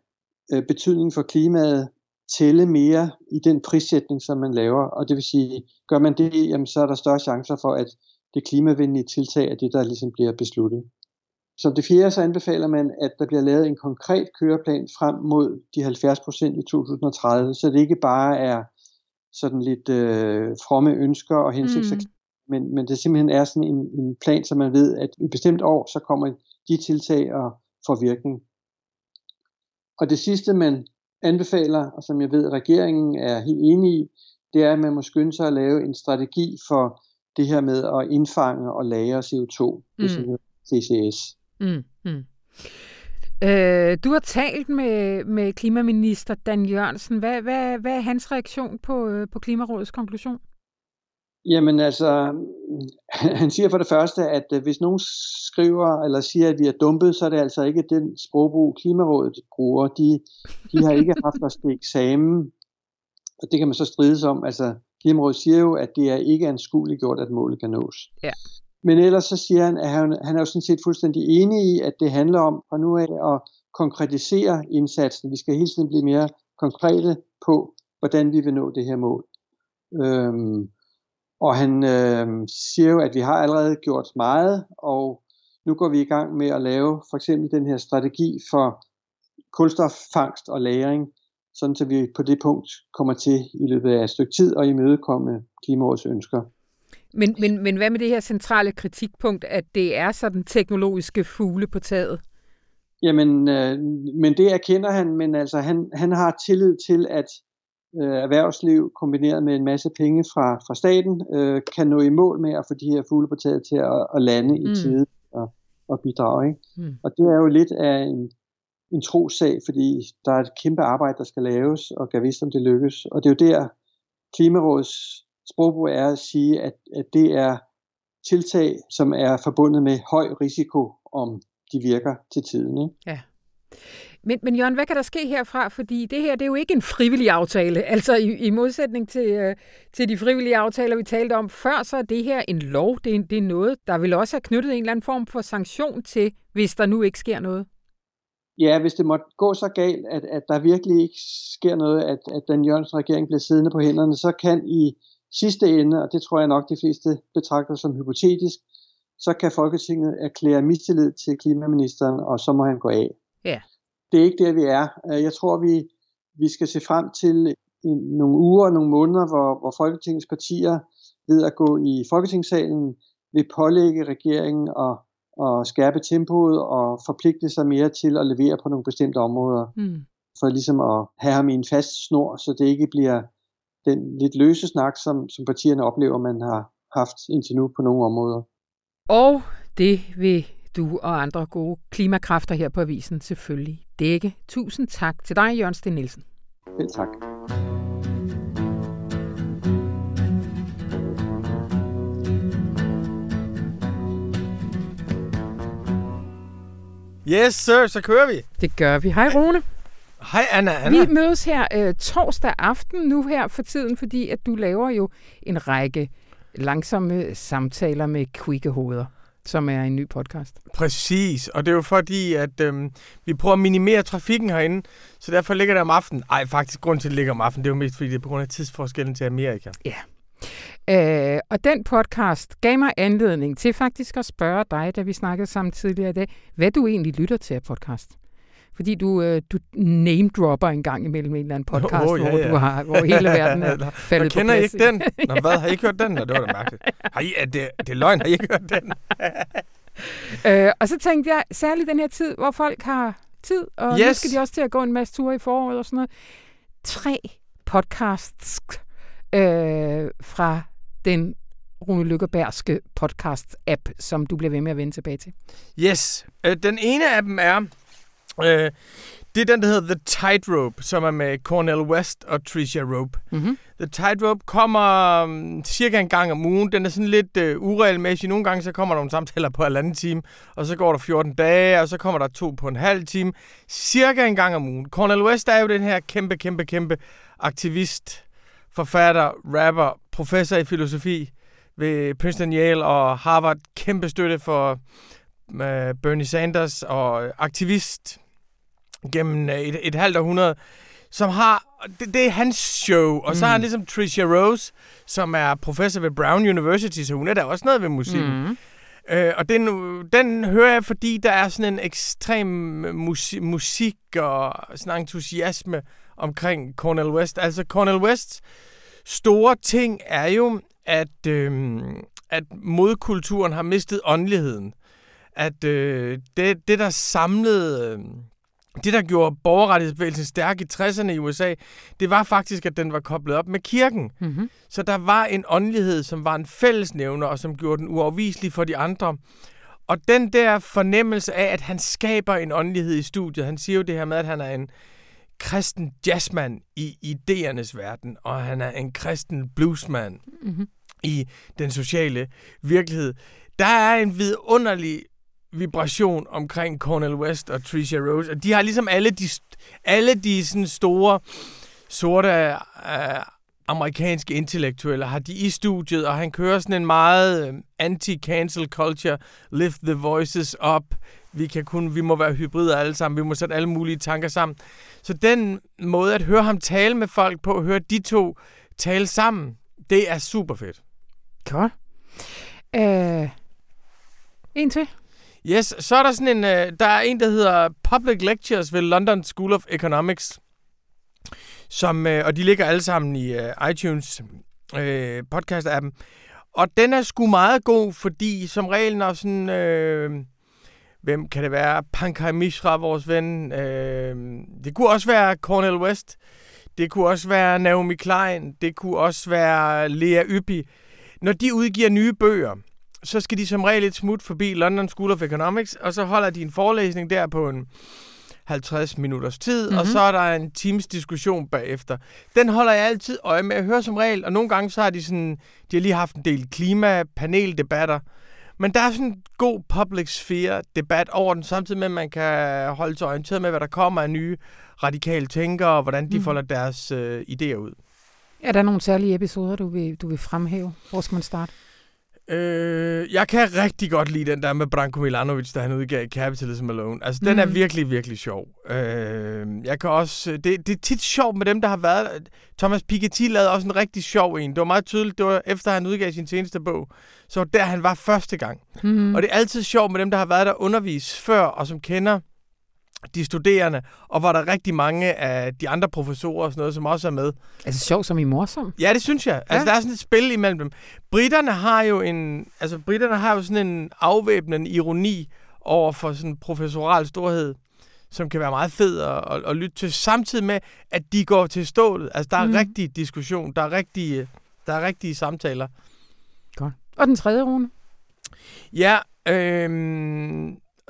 øh, betydningen for klimaet tælle mere i den prissætning, som man laver. Og det vil sige, gør man det, jamen så er der større chancer for, at det klimavenlige tiltag er det, der ligesom bliver besluttet. Som det fjerde så anbefaler man, at der bliver lavet en konkret køreplan frem mod de 70 procent i 2030, så det ikke bare er sådan lidt øh, fromme ønsker og hensigter, mm. men, men det simpelthen er sådan en, en plan, så man ved, at i et bestemt år, så kommer de tiltag og får virkning. Og det sidste, man anbefaler, og som jeg ved, regeringen er helt enig i, det er, at man må skynde sig at lave en strategi for det her med at indfange og lagre CO2, mm. det CCS. Mm, mm. Øh, du har talt med, med klimaminister Dan Jørgensen. Hvad, hvad, hvad er hans reaktion på, øh, på Klimarådets konklusion? Jamen altså, han siger for det første, at øh, hvis nogen skriver eller siger, at vi er dumpet, så er det altså ikke den sprogbrug, Klimarådet bruger. De, de har ikke haft os til eksamen, og det kan man så strides om. Altså, Klimarådet siger jo, at det er ikke anskueligt gjort, at målet kan nås. Ja. Men ellers så siger han, at han, han er jo sådan set fuldstændig enig i, at det handler om fra nu af at konkretisere indsatsen. Vi skal hele tiden blive mere konkrete på, hvordan vi vil nå det her mål. Øhm, og han øh, siger jo, at vi har allerede gjort meget, og nu går vi i gang med at lave for eksempel den her strategi for kulstoffangst og lagring, sådan så vi på det punkt kommer til i løbet af et stykke tid og imødekomme klimaårets ønsker. Men, men, men hvad med det her centrale kritikpunkt, at det er sådan teknologiske fugle på taget? Jamen, øh, men det erkender han, men altså han, han har tillid til, at øh, erhvervsliv kombineret med en masse penge fra, fra staten øh, kan nå i mål med at få de her fugle på taget til at, at lande mm. i tide og, og bidrage. Ikke? Mm. Og det er jo lidt af en, en tro sag, fordi der er et kæmpe arbejde, der skal laves, og kan vise, om det lykkes. Og det er jo der, Klimarådets sprogbrug er at sige, at, at det er tiltag, som er forbundet med høj risiko, om de virker til tiden. Ikke? Ja. Men, men Jørgen, hvad kan der ske herfra? Fordi det her det er jo ikke en frivillig aftale. Altså i, i modsætning til, øh, til de frivillige aftaler, vi talte om før, så er det her en lov. Det er, det er noget, der vil også have knyttet en eller anden form for sanktion til, hvis der nu ikke sker noget. Ja, hvis det måtte gå så galt, at, at der virkelig ikke sker noget, at, at den Jørgensen regering bliver siddende på hænderne, så kan i sidste ende, og det tror jeg nok de fleste betragter som hypotetisk, så kan Folketinget erklære mistillid til klimaministeren, og så må han gå af. Ja. Det er ikke der, vi er. Øh, jeg tror, vi, vi skal se frem til nogle uger og nogle måneder, hvor, hvor Folketingets partier ved at gå i Folketingssalen vil pålægge regeringen og, og skærpe tempoet og forpligte sig mere til at levere på nogle bestemte områder. Mm. For ligesom at have ham i en fast snor, så det ikke bliver den lidt løse snak, som, som partierne oplever, man har haft indtil nu på nogle områder. Og det vil du og andre gode klimakræfter her på Avisen selvfølgelig dække. Tusind tak til dig, Jørgen Sten Nielsen. Selv tak. Yes, sir, så kører vi. Det gør vi. Hej, Rune. Hej, Anna. Anna. Vi mødes her øh, torsdag aften nu her for tiden, fordi at du laver jo en række langsomme samtaler med kvikke hoveder som er en ny podcast. Præcis, og det er jo fordi, at øhm, vi prøver at minimere trafikken herinde, så derfor ligger det om aftenen. Ej, faktisk, grund til, at det ligger om aftenen, det er jo mest fordi, det er på grund af tidsforskellen til Amerika. Ja. Øh, og den podcast gav mig anledning til faktisk at spørge dig, da vi snakkede sammen tidligere i dag, hvad du egentlig lytter til af podcast. Fordi du, øh, du name-dropper en gang imellem en eller anden podcast, oh, ja, ja. hvor, du har, hvor hele verden er faldet på kender I ikke den? Nå, hvad? Har I ikke hørt den? Nå, det var da mærkeligt. Har I, er det, det er løgn, har I ikke hørt den? øh, og så tænkte jeg, særligt den her tid, hvor folk har tid, og yes. nu skal de også til at gå en masse ture i foråret og sådan noget. Tre podcasts øh, fra den Rune Lykkebergske podcast-app, som du bliver ved med at vende tilbage til. Yes. Øh, den ene af dem er Øh, det er den, der hedder The Tightrope, som er med Cornel West og Tricia Rope. Mm-hmm. The Tightrope kommer um, cirka en gang om ugen. Den er sådan lidt uh, uregelmæssig. Nogle gange så kommer der nogle samtaler på en anden time, og så går der 14 dage, og så kommer der to på en halv time. Cirka en gang om ugen. Cornel West er jo den her kæmpe, kæmpe, kæmpe aktivist, forfatter, rapper, professor i filosofi ved Princeton, Yale og Harvard. Kæmpe støtte for uh, Bernie Sanders og aktivist gennem øh, et, et halvt århundrede, som har... Det, det er hans show. Og mm. så har han mm. ligesom Tricia Rose, som er professor ved Brown University, så hun er der også noget ved musikken. Mm. Øh, og den, den hører jeg, fordi der er sådan en ekstrem musik, musik og sådan en entusiasme omkring Cornel West. Altså Cornel Wests store ting er jo, at, øh, at modkulturen har mistet åndeligheden. At øh, det, det, der samlede... Øh, det, der gjorde borgerrettighedsbevægelsen stærk i 60'erne i USA, det var faktisk, at den var koblet op med kirken. Mm-hmm. Så der var en åndelighed, som var en fællesnævner, og som gjorde den uafviselig for de andre. Og den der fornemmelse af, at han skaber en åndelighed i studiet, han siger jo det her med, at han er en kristen jazzman i idéernes verden, og han er en kristen bluesman mm-hmm. i den sociale virkelighed. Der er en vidunderlig vibration omkring Cornel West og Tricia Rose, og de har ligesom alle de, alle de sådan store sorte uh, amerikanske intellektuelle har de i studiet, og han kører sådan en meget uh, anti-cancel culture, lift the voices up, vi, kan kun, vi må være hybrider alle sammen, vi må sætte alle mulige tanker sammen. Så den måde at høre ham tale med folk på, høre de to tale sammen, det er super fedt. Godt. Uh, en til. Yes, så er der sådan en, uh, der er en, der hedder Public Lectures ved London School of Economics, som, øh, og de ligger alle sammen i øh, iTunes øh, podcast-appen. Og den er sgu meget god, fordi som regel, når sådan, Øh, hvem kan det være? Pankaj Mishra, vores ven. Øh, det kunne også være Cornel West. Det kunne også være Naomi Klein. Det kunne også være Lea Yppi. Når de udgiver nye bøger, så skal de som regel et smut forbi London School of Economics, og så holder de en forelæsning der på en 50 minutters tid, mm-hmm. og så er der en times diskussion bagefter. Den holder jeg altid øje med. Jeg hører som regel, og nogle gange så har de sådan, de har lige haft en del klimapaneldebatter, men der er sådan en god public sphere debat over den, samtidig med, at man kan holde sig orienteret med, hvad der kommer af nye radikale tænkere, og hvordan de mm. folder deres øh, idéer ud. Er der nogle særlige episoder, du vil, du vil fremhæve? Hvor skal man starte? Øh, jeg kan rigtig godt lide den der med Branko Milanovic, der han udgav Capitalism Alone. Altså, mm. den er mm. virkelig, virkelig sjov. Øh, jeg kan også... Det, det er tit sjovt med dem, der har været... Thomas Piketty lavede også en rigtig sjov en. Det var meget tydeligt, det var efter han udgav sin seneste bog. Så der, han var første gang. Mm. Og det er altid sjovt med dem, der har været der undervis før, og som kender de studerende, og var der rigtig mange af de andre professorer og sådan noget, som også er med. Altså sjov som i morsom? Ja, det synes jeg. Altså, ja. Der er sådan et spil imellem dem. Britterne har jo en, altså, britterne har jo sådan en afvæbnende ironi over for sådan professoral storhed, som kan være meget fed at, at, at lytte til, samtidig med, at de går til stålet. Altså, der er mm. rigtig diskussion, der er rigtige, der er rigtige samtaler. Godt. Og den tredje runde? Ja, øh,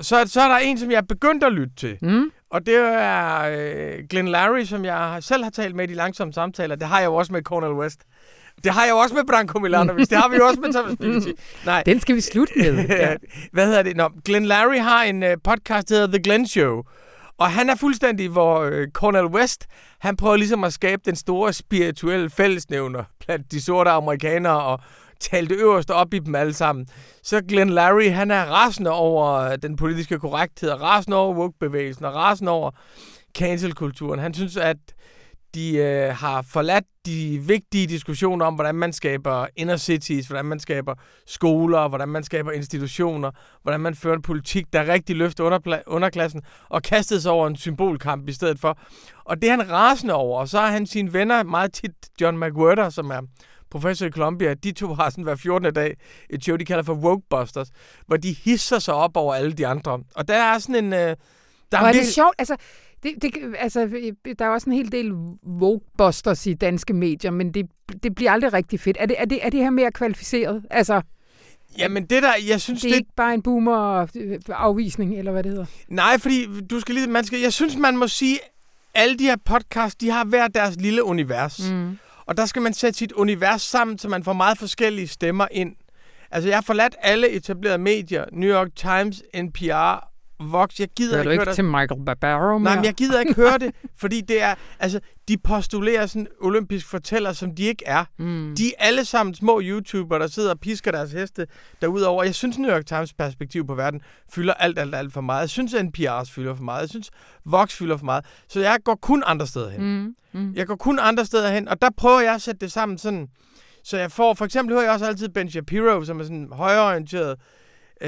så, så er der en, som jeg er begyndt at lytte til. Mm. Og det er øh, Glenn Larry, som jeg selv har talt med i de langsomme samtaler. Det har jeg jo også med Cornel West. Det har jeg jo også med Branko Milanovic. det har vi jo også med Thomas Piketty. Nej. Den skal vi slutte med. ja. Hvad hedder det? Nå, Glenn Larry har en uh, podcast, der hedder The Glenn Show. Og han er fuldstændig, hvor uh, Cornel West, han prøver ligesom at skabe den store spirituelle fællesnævner blandt de sorte amerikanere og talte øverst op i dem alle sammen. Så Glenn Larry, han er rasende over den politiske korrekthed, og rasende over woke-bevægelsen, og rasende over cancel-kulturen. Han synes, at de øh, har forladt de vigtige diskussioner om, hvordan man skaber inner cities, hvordan man skaber skoler, hvordan man skaber institutioner, hvordan man fører en politik, der rigtig løfter underpla- underklassen, og kastet sig over en symbolkamp i stedet for. Og det er han rasende over, og så har han sine venner, meget tit John McWhorter, som er professor i Columbia, de to har sådan hver 14. dag et show, de kalder for Wokebusters, hvor de hisser sig op over alle de andre. Og der er sådan en... Øh, der og er, det sjovt? Altså, det, det, altså, der er også en hel del Wokebusters i danske medier, men det, det bliver aldrig rigtig fedt. Er det, er det, er det her mere kvalificeret? Altså, Jamen det der, jeg synes... Det er det... ikke bare en boomer-afvisning, eller hvad det hedder? Nej, fordi du skal lige... Man skal, jeg synes, man må sige, alle de her podcasts, de har hver deres lille univers. Mm. Og der skal man sætte sit univers sammen, så man får meget forskellige stemmer ind. Altså, jeg har forladt alle etablerede medier. New York Times, NPR, Vox. Jeg gider Hører ikke, du ikke høre til Michael Barbaro Nej, men jeg gider ikke høre det, fordi det er, altså, de postulerer sådan olympisk fortæller, som de ikke er. Mm. De er alle sammen små YouTubere, der sidder og pisker deres heste derudover. Jeg synes, New York Times perspektiv på verden fylder alt, alt, alt for meget. Jeg synes, NPR fylder for meget. Jeg synes, Vox fylder for meget. Så jeg går kun andre steder hen. Mm. Mm. Jeg går kun andre steder hen, og der prøver jeg at sætte det sammen sådan, så jeg får, for eksempel hører jeg også altid Ben Shapiro, som er sådan højreorienteret, øh,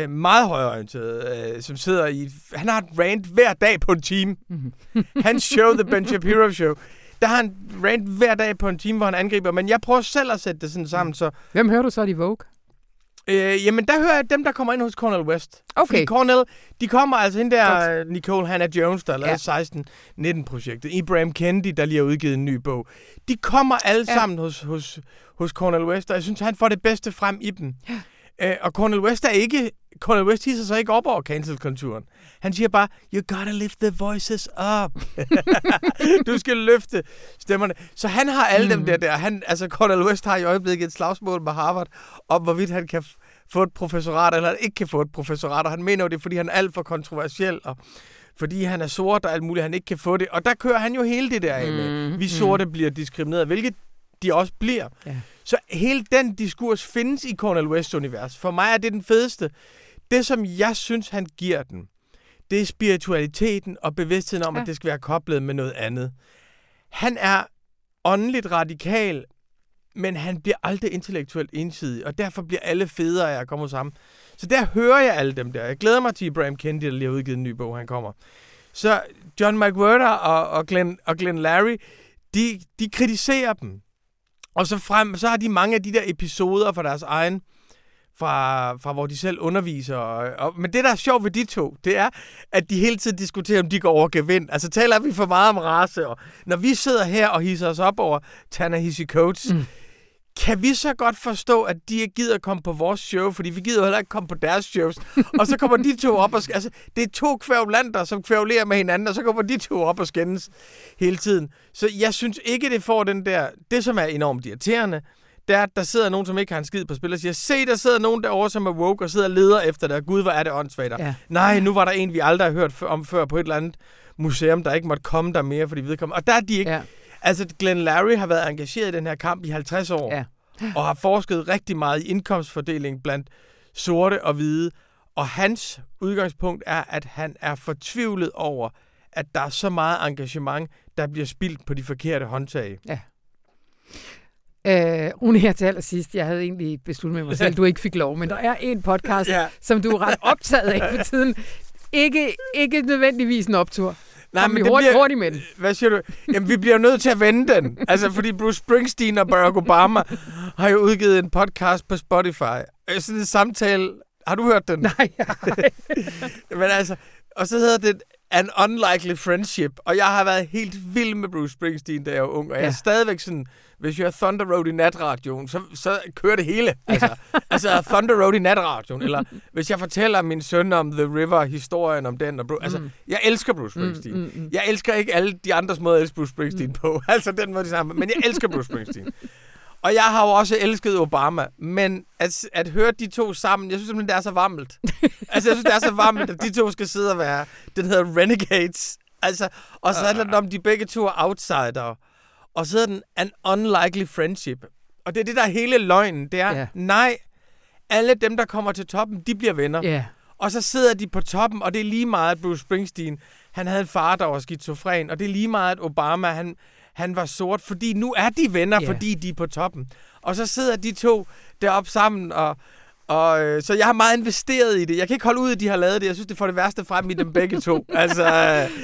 meget højorienteret, øh, som sidder i... Han har et rant hver dag på en time. Mm. Hans show, The Ben Shapiro Show, der har han rant hver dag på en time, hvor han angriber. Men jeg prøver selv at sætte det sådan sammen, så... Hvem hører du så, de Vogue? Øh, jamen, der hører jeg dem, der kommer ind hos Cornel West. Okay. Fordi Cornel, de kommer altså hende der, Godt. Nicole Hannah Jones, der har ja. 16-19-projektet. Ibrahim Kendi, der lige har udgivet en ny bog. De kommer alle ja. sammen hos, hos, hos Cornel West, og jeg synes, han får det bedste frem i dem. Ja. Øh, og Cornel West er ikke... Cornel West hisser sig ikke op over cancel-kulturen. Han siger bare, you gotta lift the voices up. du skal løfte stemmerne. Så han har alle mm. dem der der. Han, altså, Cornel West har i øjeblikket et slagsmål med Harvard om, hvorvidt han kan få et professorat, eller ikke kan få et professorat. Og han mener jo det, fordi han er alt for kontroversiel, og fordi han er sort og alt muligt, han ikke kan få det. Og der kører han jo hele det der af med. Mm, vi sorte mm. bliver diskrimineret, hvilket de også bliver. Ja. Så hele den diskurs findes i Cornel West univers. For mig er det den fedeste. Det, som jeg synes, han giver den, det er spiritualiteten og bevidstheden om, ja. at det skal være koblet med noget andet. Han er åndeligt radikal, men han bliver aldrig intellektuelt ensidig, og derfor bliver alle federe af at komme sammen. Så der hører jeg alle dem der. Jeg glæder mig til Ibrahim Kendi, der lige har udgivet en ny bog, han kommer. Så John McWhorter og, og, Glenn, og Glenn Larry, de, de kritiserer dem. Og så, frem, så har de mange af de der episoder fra deres egen, fra, fra hvor de selv underviser. Og, og, men det, der er sjovt ved de to, det er, at de hele tiden diskuterer, om de går over gevind. Altså taler vi for meget om race. Og når vi sidder her og hisser os op over Tanahisi Coates, mm kan vi så godt forstå, at de ikke gider at komme på vores show, fordi vi gider heller ikke komme på deres shows. og så kommer de to op og... Altså, det er to kvævlander, som kvævlerer med hinanden, og så kommer de to op og skændes hele tiden. Så jeg synes ikke, det får den der... Det, som er enormt irriterende, det er, at der sidder nogen, som ikke har en skid på spil, og siger, se, der sidder nogen derovre, som er woke, og sidder og leder efter det. Gud, hvor er det åndssvagt. Ja. Nej, nu var der en, vi aldrig har hørt om før på et eller andet museum, der ikke måtte komme der mere, fordi vi vedkommende. Og der er de ikke... Ja. Altså, Glenn Larry har været engageret i den her kamp i 50 år. Ja og har forsket rigtig meget i indkomstfordeling blandt sorte og hvide. Og hans udgangspunkt er, at han er fortvivlet over, at der er så meget engagement, der bliver spildt på de forkerte håndtag. Ja. Øh, Rune, her til allersidst, jeg havde egentlig besluttet med mig selv, du ikke fik lov, men der er en podcast, ja. som du er ret optaget af for tiden. Ikke, ikke nødvendigvis en optur. Nej, men det hurtigt, bliver, hurtigt med den. Hvad siger du? Jamen, vi bliver nødt til at vende den. Altså, fordi Bruce Springsteen og Barack Obama har jo udgivet en podcast på Spotify. Sådan en samtale... Har du hørt den? Nej, nej. men altså... Og så hedder det An Unlikely Friendship. Og jeg har været helt vild med Bruce Springsteen, da jeg var ung. Og ja. jeg er stadigvæk sådan hvis jeg er Thunder Road i natradioen, så, så kører det hele. Altså, ja. altså Thunder Road i natradioen. Eller hvis jeg fortæller min søn om The River, historien om den. Og Bruce, altså, mm. Altså, jeg elsker Bruce mm, Springsteen. Mm, mm, mm. Jeg elsker ikke alle de andres måder at elske Bruce Springsteen mm. på. Altså den måde de samme. Men jeg elsker Bruce Springsteen. Og jeg har jo også elsket Obama, men at, at høre de to sammen, jeg synes simpelthen, det er så varmt. altså, jeg synes, det er så varmt, at de to skal sidde og være, den hedder Renegades. Altså, og så handler det om, de begge to er outsider. Og så hedder den An Unlikely Friendship. Og det er det, der er hele løgnen. Det er, yeah. nej, alle dem, der kommer til toppen, de bliver venner. Yeah. Og så sidder de på toppen, og det er lige meget, at Bruce Springsteen, han havde en far, der var skizofren, og det er lige meget, at Obama, han, han var sort, fordi nu er de venner, yeah. fordi de er på toppen. Og så sidder de to deroppe sammen, og og, øh, så jeg har meget investeret i det. Jeg kan ikke holde ud, at de har lavet det. Jeg synes, det får det værste frem i dem begge to. altså,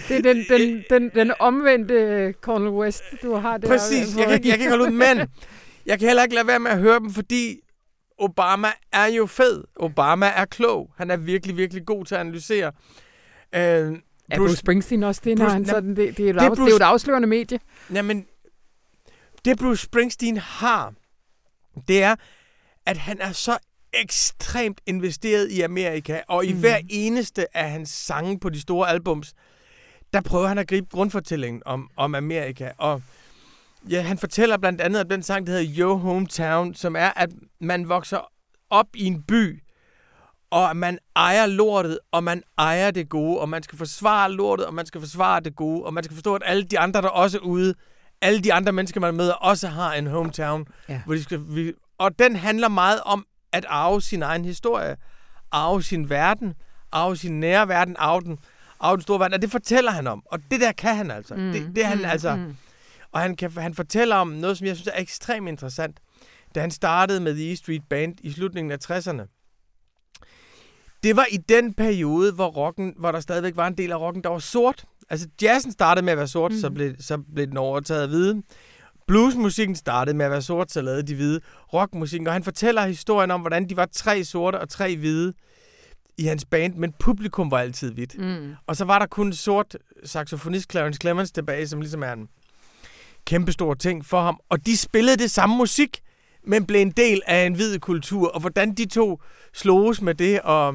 det er den, den, den, den omvendte Cornel West, du har der. Præcis. Jeg kan, jeg kan ikke holde ud, men jeg kan heller ikke lade være med at høre dem, fordi Obama er jo fed. Obama er klog. Han er virkelig, virkelig god til at analysere. Øh, er Bruce Springsteen også det, Bruce, han sådan, det, det, er, det, er Bruce, det er jo et afslørende medie. Jamen, det Bruce Springsteen har, det er, at han er så ekstremt investeret i Amerika, og i mm. hver eneste af hans sange på de store albums, der prøver han at gribe grundfortællingen om, om Amerika. Og ja, han fortæller blandt andet om den sang, der hedder Yo Hometown, som er, at man vokser op i en by, og man ejer lortet, og man ejer det gode, og man skal forsvare lortet, og man skal forsvare det gode, og man skal forstå, at alle de andre, der også er ude, alle de andre mennesker, man møder, også har en hometown. Ja. Hvor de skal, vi, og den handler meget om at arve sin egen historie, arve sin verden, arve sin nære verden, arve den, arve den store verden, og det fortæller han om. Og det der kan han altså. Mm. Det, det han mm. altså. Mm. Og han, kan, han fortæller om noget, som jeg synes er ekstremt interessant. Da han startede med The E Street Band i slutningen af 60'erne. Det var i den periode, hvor, rocken, hvor der stadigvæk var en del af rocken, der var sort. Altså jazzen startede med at være sort, mm. så, blev, så blev den overtaget af hvide. Bluesmusikken startede med at være sort, så lavede de hvide rockmusikken, og han fortæller historien om, hvordan de var tre sorte og tre hvide i hans band, men publikum var altid hvidt. Mm. Og så var der kun sort saxofonist Clarence Clemens tilbage, som ligesom er en kæmpestor ting for ham. Og de spillede det samme musik, men blev en del af en hvid kultur, og hvordan de to sloges med det, og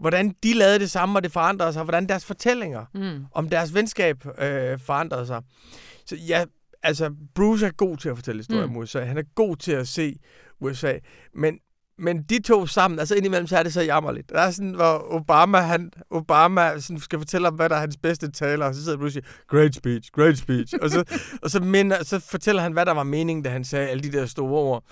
hvordan de lavede det samme, og det forandrede sig, og hvordan deres fortællinger mm. om deres venskab øh, forandrede sig. Så ja, altså, Bruce er god til at fortælle historier mm. om USA. Han er god til at se USA. Men, men de to sammen, altså indimellem, så er det så jammerligt. Der er sådan, hvor Obama, han, Obama sådan skal fortælle om, hvad der er hans bedste taler, og så sidder Bruce og siger, great speech, great speech. og så, og så, minder, så fortæller han, hvad der var meningen, da han sagde alle de der store ord.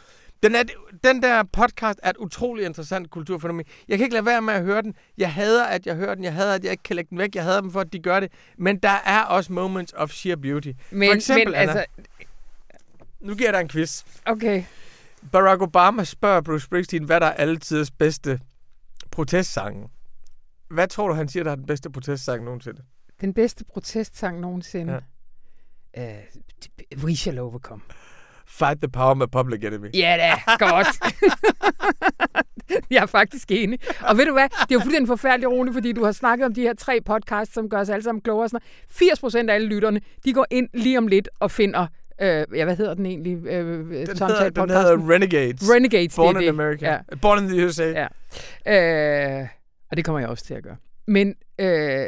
Den, er, den der podcast er et utrolig interessant kulturfænomen. Jeg kan ikke lade være med at høre den. Jeg hader, at jeg hører den. Jeg hader, at jeg ikke kan lægge den væk. Jeg hader dem for, at de gør det. Men der er også moments of sheer beauty. Men, for eksempel, men Anna, altså... nu giver jeg dig en quiz. Okay. Barack Obama spørger Bruce Springsteen, hvad der er altidens bedste protestsange. Hvad tror du, han siger, der er den bedste protestsang nogensinde? Den bedste protestsang nogensinde. Ja. Uh, we shall overcome. Fight the power med Public Enemy. Ja da, godt. jeg er faktisk enig. Og ved du hvad, det er jo fuldstændig forfærdeligt, Rune, fordi du har snakket om de her tre podcasts, som gør os alle sammen klogere. Sådan 80 procent af alle lytterne, de går ind lige om lidt og finder Øh, ja, hvad hedder den egentlig? Øh, den, hedder, den hedder Renegades. Renegades, Born det in det. America. Ja. Born in the USA. Ja. Øh, og det kommer jeg også til at gøre. Men øh,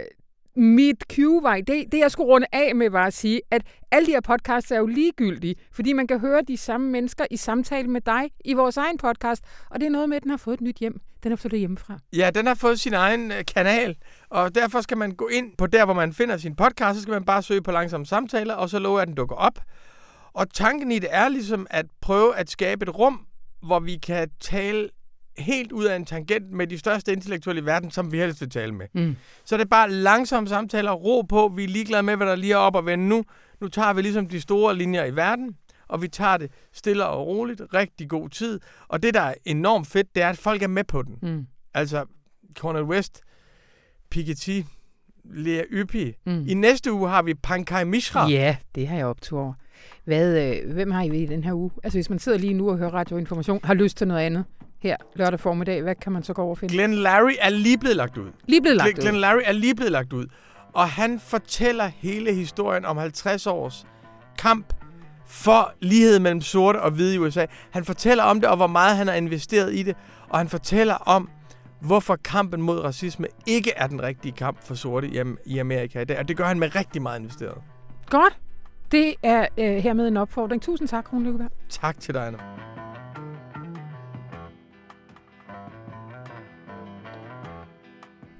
mit cue var, det, det jeg skulle runde af med, var at sige, at alle de her podcasts er jo ligegyldige, fordi man kan høre de samme mennesker i samtale med dig i vores egen podcast, og det er noget med, at den har fået et nyt hjem. Den har flyttet hjemmefra. Ja, den har fået sin egen øh, kanal, og derfor skal man gå ind på der, hvor man finder sin podcast, så skal man bare søge på langsomme samtaler, og så lover jeg, at den dukker op. Og tanken i det er ligesom at prøve at skabe et rum, hvor vi kan tale helt ud af en tangent med de største intellektuelle i verden, som vi helst vil tale med. Mm. Så det er bare langsomme samtaler, ro på, vi er ligeglade med, hvad der lige er op og vende nu. Nu tager vi ligesom de store linjer i verden, og vi tager det stille og roligt, rigtig god tid. Og det, der er enormt fedt, det er, at folk er med på den. Mm. Altså, Cornel West, Piketty, Lea Yppi. Mm. I næste uge har vi Pankaj Mishra. Ja, det har jeg optur over. Hvad, øh, hvem har I i den her uge? Altså, hvis man sidder lige nu og hører radioinformation, har lyst til noget andet her lørdag formiddag, hvad kan man så gå over og finde? Glenn Larry er lige blevet lagt ud. Lige blevet lagt Glenn, ud? Glenn Larry er lige blevet lagt ud. Og han fortæller hele historien om 50 års kamp for lighed mellem sorte og hvide i USA. Han fortæller om det, og hvor meget han har investeret i det. Og han fortæller om, hvorfor kampen mod racisme ikke er den rigtige kamp for sorte i Amerika i dag. Og det gør han med rigtig meget investeret. Godt. Det er øh, hermed en opfordring. Tusind tak, Rune Lykkeberg. Tak til dig, Anna.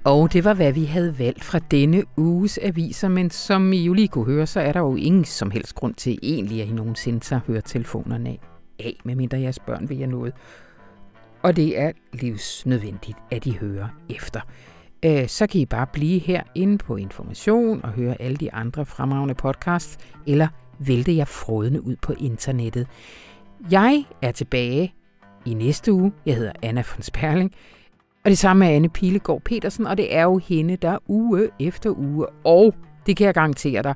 Og det var, hvad vi havde valgt fra denne uges aviser, men som I jo lige kunne høre, så er der jo ingen som helst grund til egentlig, at I nogensinde tager høretelefonerne af, af medmindre jeres børn vil have noget. Og det er livsnødvendigt, at I hører efter. Øh, så kan I bare blive her inde på Information og høre alle de andre fremragende podcasts, eller vælte jer frodende ud på internettet. Jeg er tilbage i næste uge. Jeg hedder Anna von Sperling. Og det samme er Anne Pilegaard Petersen, og det er jo hende, der uge efter uge, og det kan jeg garantere dig,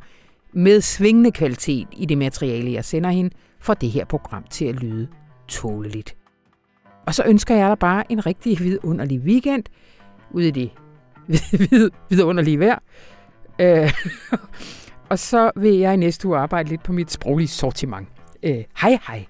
med svingende kvalitet i det materiale, jeg sender hende, får det her program til at lyde tåleligt. Og så ønsker jeg dig bare en rigtig vidunderlig weekend, ude i det vidunderlige vejr. Øh, og så vil jeg i næste uge arbejde lidt på mit sproglige sortiment. Øh, hej hej!